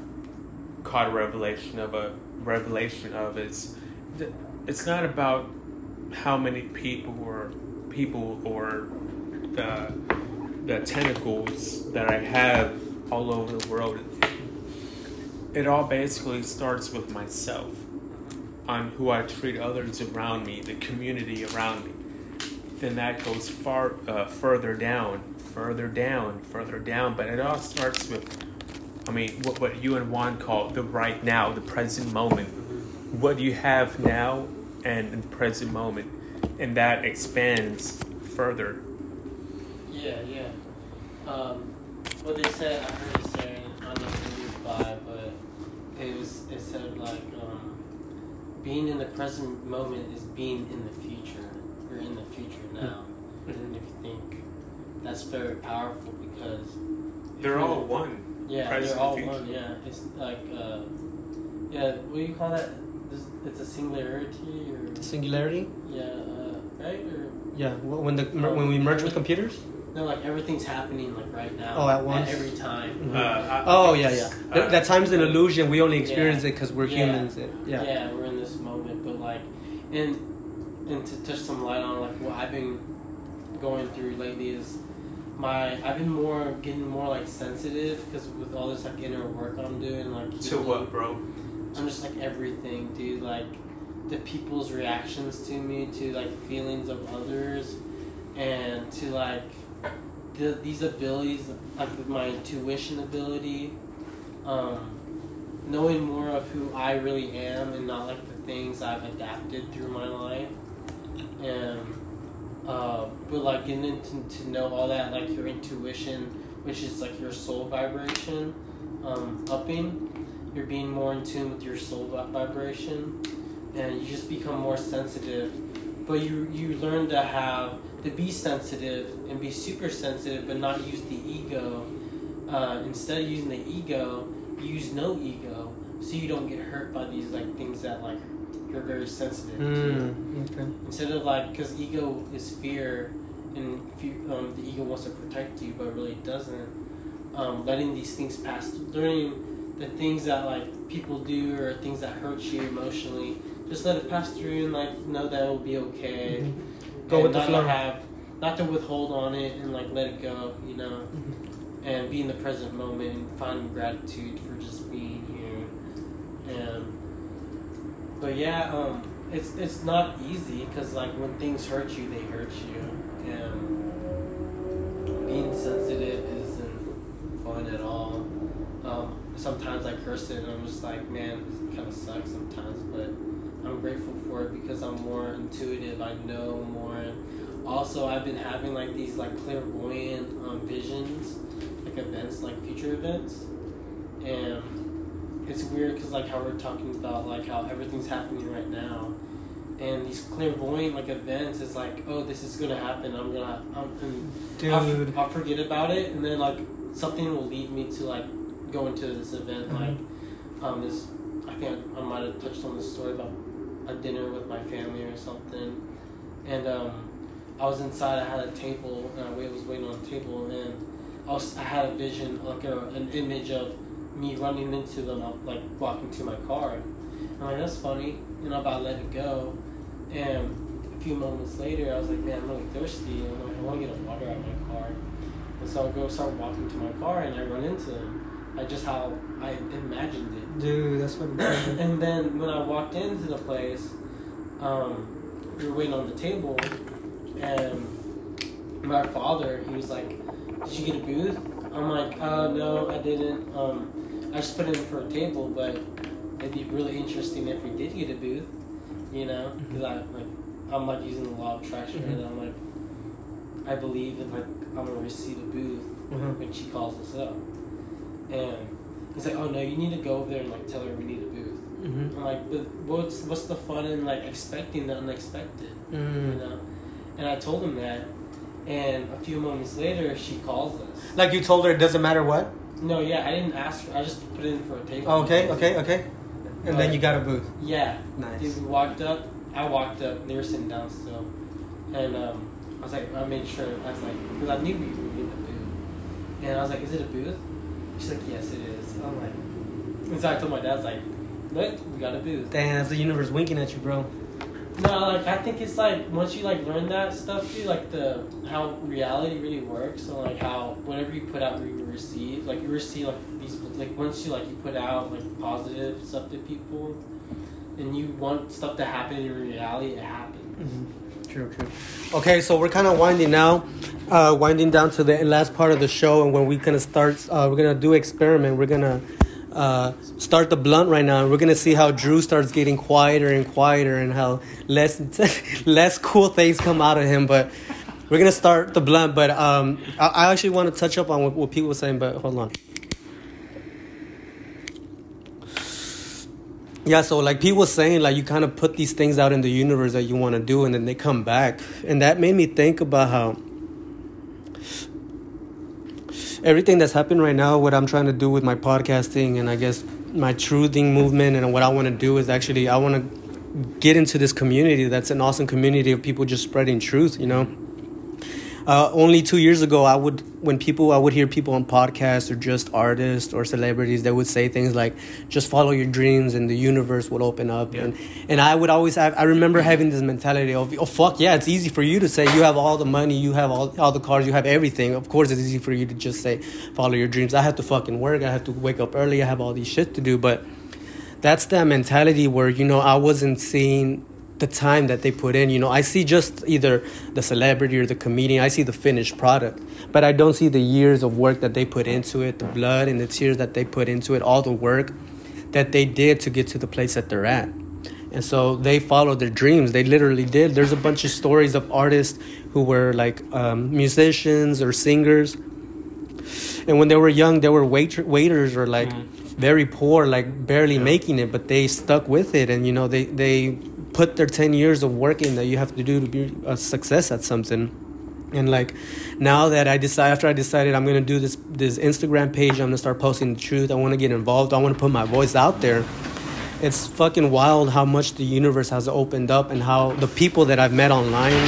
caught a revelation of a revelation of is it's not about how many people or people or the the tentacles that I have all over the world. It all basically starts with myself on who I treat others around me, the community around me. Then that goes far uh, further down, further down, further down. But it all starts with, I mean, what, what you and Juan call the right now, the present moment. What you have now and in the present moment. And that expands further. Yeah, yeah. Um, what they said, I heard it saying, I don't know it was by, but it was, it said like, um, being in the present moment is being in the future. You're in the future now. And if you think that's very powerful because They're all one. Yeah, present they're all and future. one. Yeah, it's like, uh, yeah. What do you call that? It's a singularity or Singularity. yeah, uh, right? Or Yeah. wh- When the when we merge with computers. no, like everything's happening like right now. Oh, at once? every time. Mhm. Uh, I- Oh yeah, yeah. uh, Th- that time's an illusion. We only experience Yeah. it because we're Yeah. humans. It- Yeah. yeah, we're in this moment, but like, and and to touch some light on like what I've been going through lately is my I've been more getting more like sensitive because with all this like inner work I'm doing like To healing, what, bro? I'm just like everything, dude. Like the people's reactions to me, to like feelings of others, and to like the, these abilities, like my intuition ability, um, knowing more of who I really am, and not like the things I've adapted through my life, and uh, but like getting into to know all that, like your intuition, which is like your soul vibration, um, upping you're being more in tune with your soul vibration and you just become more sensitive. But you you learn to have to be sensitive and be super sensitive but not use the ego. Uh, instead of using the ego use no ego so you don't get hurt by these like things that like you're very sensitive to Mm, okay. instead of like because ego is fear and fear, um, the ego wants to protect you but really doesn't um, letting these things pass through learning the things that like people do or things that hurt you emotionally just let it pass through and like know that it'll be okay Mm-hmm. Go with the flow. have not to withhold on it and like let it go you know Mm-hmm. and be in the present moment and find gratitude for just being here and but yeah um it's it's not easy because like when things hurt you they hurt you. And being sensitive isn't fun at all. Um, sometimes I curse it and I'm just like man this kind of sucks sometimes but I'm grateful for it because I'm more intuitive. I know more. And also I've been having like these like clairvoyant um, visions like events like future events. And it's weird because like how we're talking about like how everything's happening right now. And these clairvoyant like events is like oh this is gonna happen. I'm gonna I'm, and I'll, I'll forget about it. And then like something will lead me to like go into this event Mhm. like um this i think I, I might have touched on this story about a dinner with my family or something. And um i was inside i had a table and i was waiting on a table and I, was, I had a vision like a, an image of me running into them uh, like walking to my car I'm like, that's funny. And I'm about to let it go. And a few moments later, I was like, man, I'm really thirsty. And I'm like, I want to get a water out of my car. And so I go start walking to my car and I run into them. Like just how I imagined it. Dude, that's what. And then when I walked into the place, um, we were waiting on the table, and my father, he was like, "Did you get a booth?" I'm like, "Uh, no, I didn't. Um, I just put it in for a table, but it'd be really interesting if we did get a booth, you know, because I like, I'm like using the law of attraction, and I'm like, I believe in like I'm gonna receive a booth Mhm. when she calls us up, and he's like, "Oh no, you need to go over there and like tell her we need a booth." Mhm. I'm like, but what's what's the fun in like expecting the unexpected, you Mm. know? And I told him that, and a few moments later, she calls us. Like you told her, it doesn't matter what. No, yeah, I didn't ask her. I just put it in for a table. Oh, okay, okay, okay. And then you got a booth. Yeah. Nice. Dude, we walked up. I walked up. They were sitting down still, and um, I was like, I made sure. I was like, because I knew we were in the booth, and I was like, "Is it a booth?" She's like, "Yes, it is." I'm like, and so I told my dad, I was like, "Look, we got a booth." Damn, that's the universe winking at you, bro. No, like I think it's like once you like learn that stuff, dude, like the how reality really works, and like how whatever you put out, you receive. Like you receive like these, like once you like you put out like positive stuff to people, and you want stuff to happen in reality, it happens. True, true. Okay, so we're kind of winding now, uh, winding down to the last part of the show, and when we're gonna start, uh, we're gonna do experiment. We're gonna uh, start the blunt right now, we're gonna see how Drew starts getting quieter and quieter, and how less less cool things come out of him. But we're gonna start the blunt. But um, I, I actually want to touch up on what, what people were saying. But hold on. Yeah, so like Pete was saying, like you kind of put these things out in the universe that you want to do, and then they come back, and that made me think about how everything that's happened right now, what I'm trying to do with my podcasting, and I guess my truthing movement, and what I want to do is actually I want to get into this community that's an awesome community of people just spreading truth, you know. Uh, only two years ago, I would when people I would hear people on podcasts or just artists or celebrities that would say things like, "Just follow your dreams and the universe will open up." Yeah. And and I would always have I remember having this mentality of, "Oh fuck yeah, it's easy for you to say you have all the money, you have all all the cars, you have everything. Of course, it's easy for you to just say follow your dreams. I have to fucking work. I have to wake up early. I have all these shit to do, but." That's that mentality where you know I wasn't seeing the time that they put in. You know, I see just either the celebrity or the comedian. I see the finished product, but I don't see the years of work that they put into it, the blood and the tears that they put into it, all the work that they did to get to the place that they're at. And so they followed their dreams. They literally did. There's a bunch of stories of artists who were like um, musicians or singers. And when they were young, they were wait- waiters or like very poor, like barely making it, but they stuck with it. And, you know, they, they put their 10 years of work in that you have to do to be a success at something. And like now that I decide after I decided I'm gonna do this this Instagram page, I'm gonna start posting the truth. I want to get involved. I want to put my voice out there. It's fucking wild how much the universe has opened up and how the people that I've met online.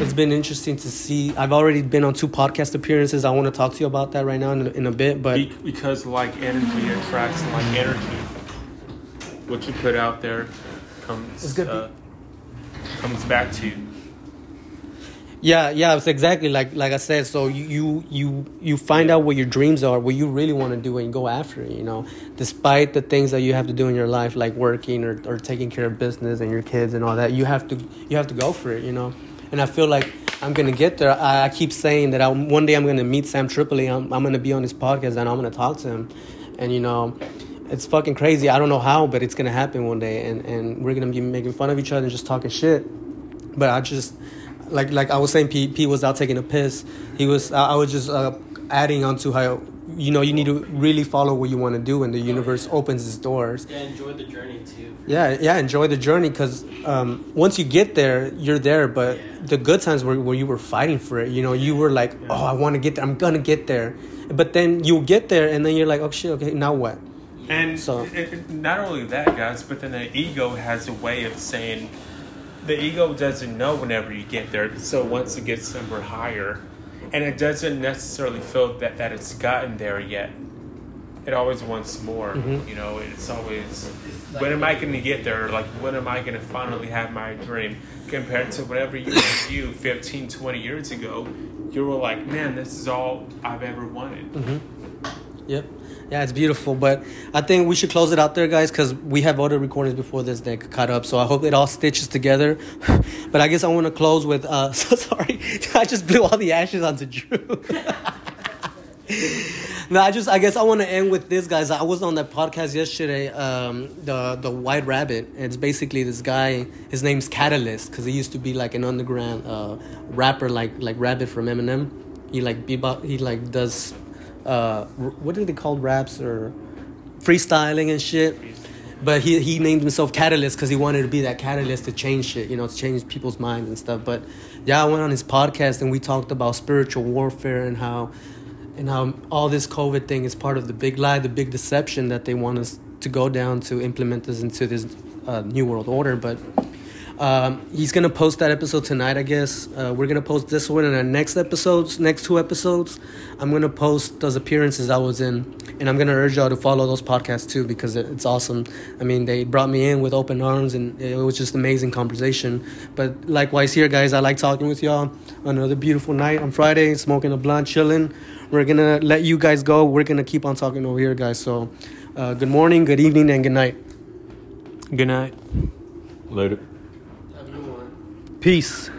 It's been interesting to see. I've already been on two podcast appearances. I want to talk to you about that right now in a, in a bit. But Be- because like energy attracts like energy. What you put out there comes It's good. uh, comes back to you. Yeah, yeah, it's exactly like like I said. So you you you, you find out what your dreams are, what you really want to do, and go after it. You know, despite the things that you have to do in your life, like working or, or taking care of business and your kids and all that, you have to you have to go for it. You know, and I feel like I'm gonna get there. I, I keep saying that I, one day I'm gonna meet Sam Tripoli. I'm I'm gonna be on his podcast and I'm gonna talk to him, and you know. It's fucking crazy. I don't know how, but it's gonna happen one day, and, and we're gonna be making fun of each other and just talking shit. But I just, like like I was saying, P P was out taking a piss. He was. I I was just uh, adding on to how you know you need to really follow what you want to do, and the universe opens its doors. Yeah, enjoy the journey too. Yeah, yeah. Enjoy the journey because um, once you get there, you're there. But the good times were where you were fighting for it. You know, you were like, oh, I want to get there. I'm gonna get there. But then you get there, and then you're like, oh shit. Okay, now what? And So- it, it- not only that, guys, but then the ego has a way of saying the ego doesn't know whenever you get there. So once it gets somewhere higher, and it doesn't necessarily feel that, that it's gotten there yet. It always wants more. Mhm. You know, it's always when am I going to get there? Like when am I going to finally have my dream? Compared to whenever you were you 15, 20 years ago, you were like, man, this is all I've ever wanted. Yep. Yeah, it's beautiful. But I think we should close it out there, guys, because we have other recordings before this that cut up. So I hope it all stitches together. but I guess I want to close with. Uh, so sorry, I just blew all the ashes onto Drew. no, I just. I guess I want to end with this, guys. I was on that podcast yesterday. Um, the the White Rabbit. It's basically this guy. His name's Catalyst because he used to be like an underground uh, rapper, like like Rabbit from Eminem. He like bebop. He like does uh, what do they call raps or freestyling and shit. But he he named himself Catalyst because he wanted to be that catalyst to change shit, you know, to change people's minds and stuff. But yeah, I went on his podcast and we talked about spiritual warfare and how and how all this COVID thing is part of the big lie, the big deception that they want us to go down to implement this into this uh, new world order. But um, he's gonna post that episode tonight, I guess. Uh, we're gonna post this one, and our next episodes, next two episodes, I'm gonna post those appearances I was in, and I'm gonna urge y'all to follow those podcasts too because it, it's awesome. I mean, they brought me in with open arms, and it was just amazing conversation. But likewise here, guys, I like talking with y'all. Another beautiful night on Friday, smoking a blunt, chilling. We're gonna let you guys go. We're gonna keep on talking over here, guys. So, uh, good morning, good evening, and good night. Good night. Later. Peace.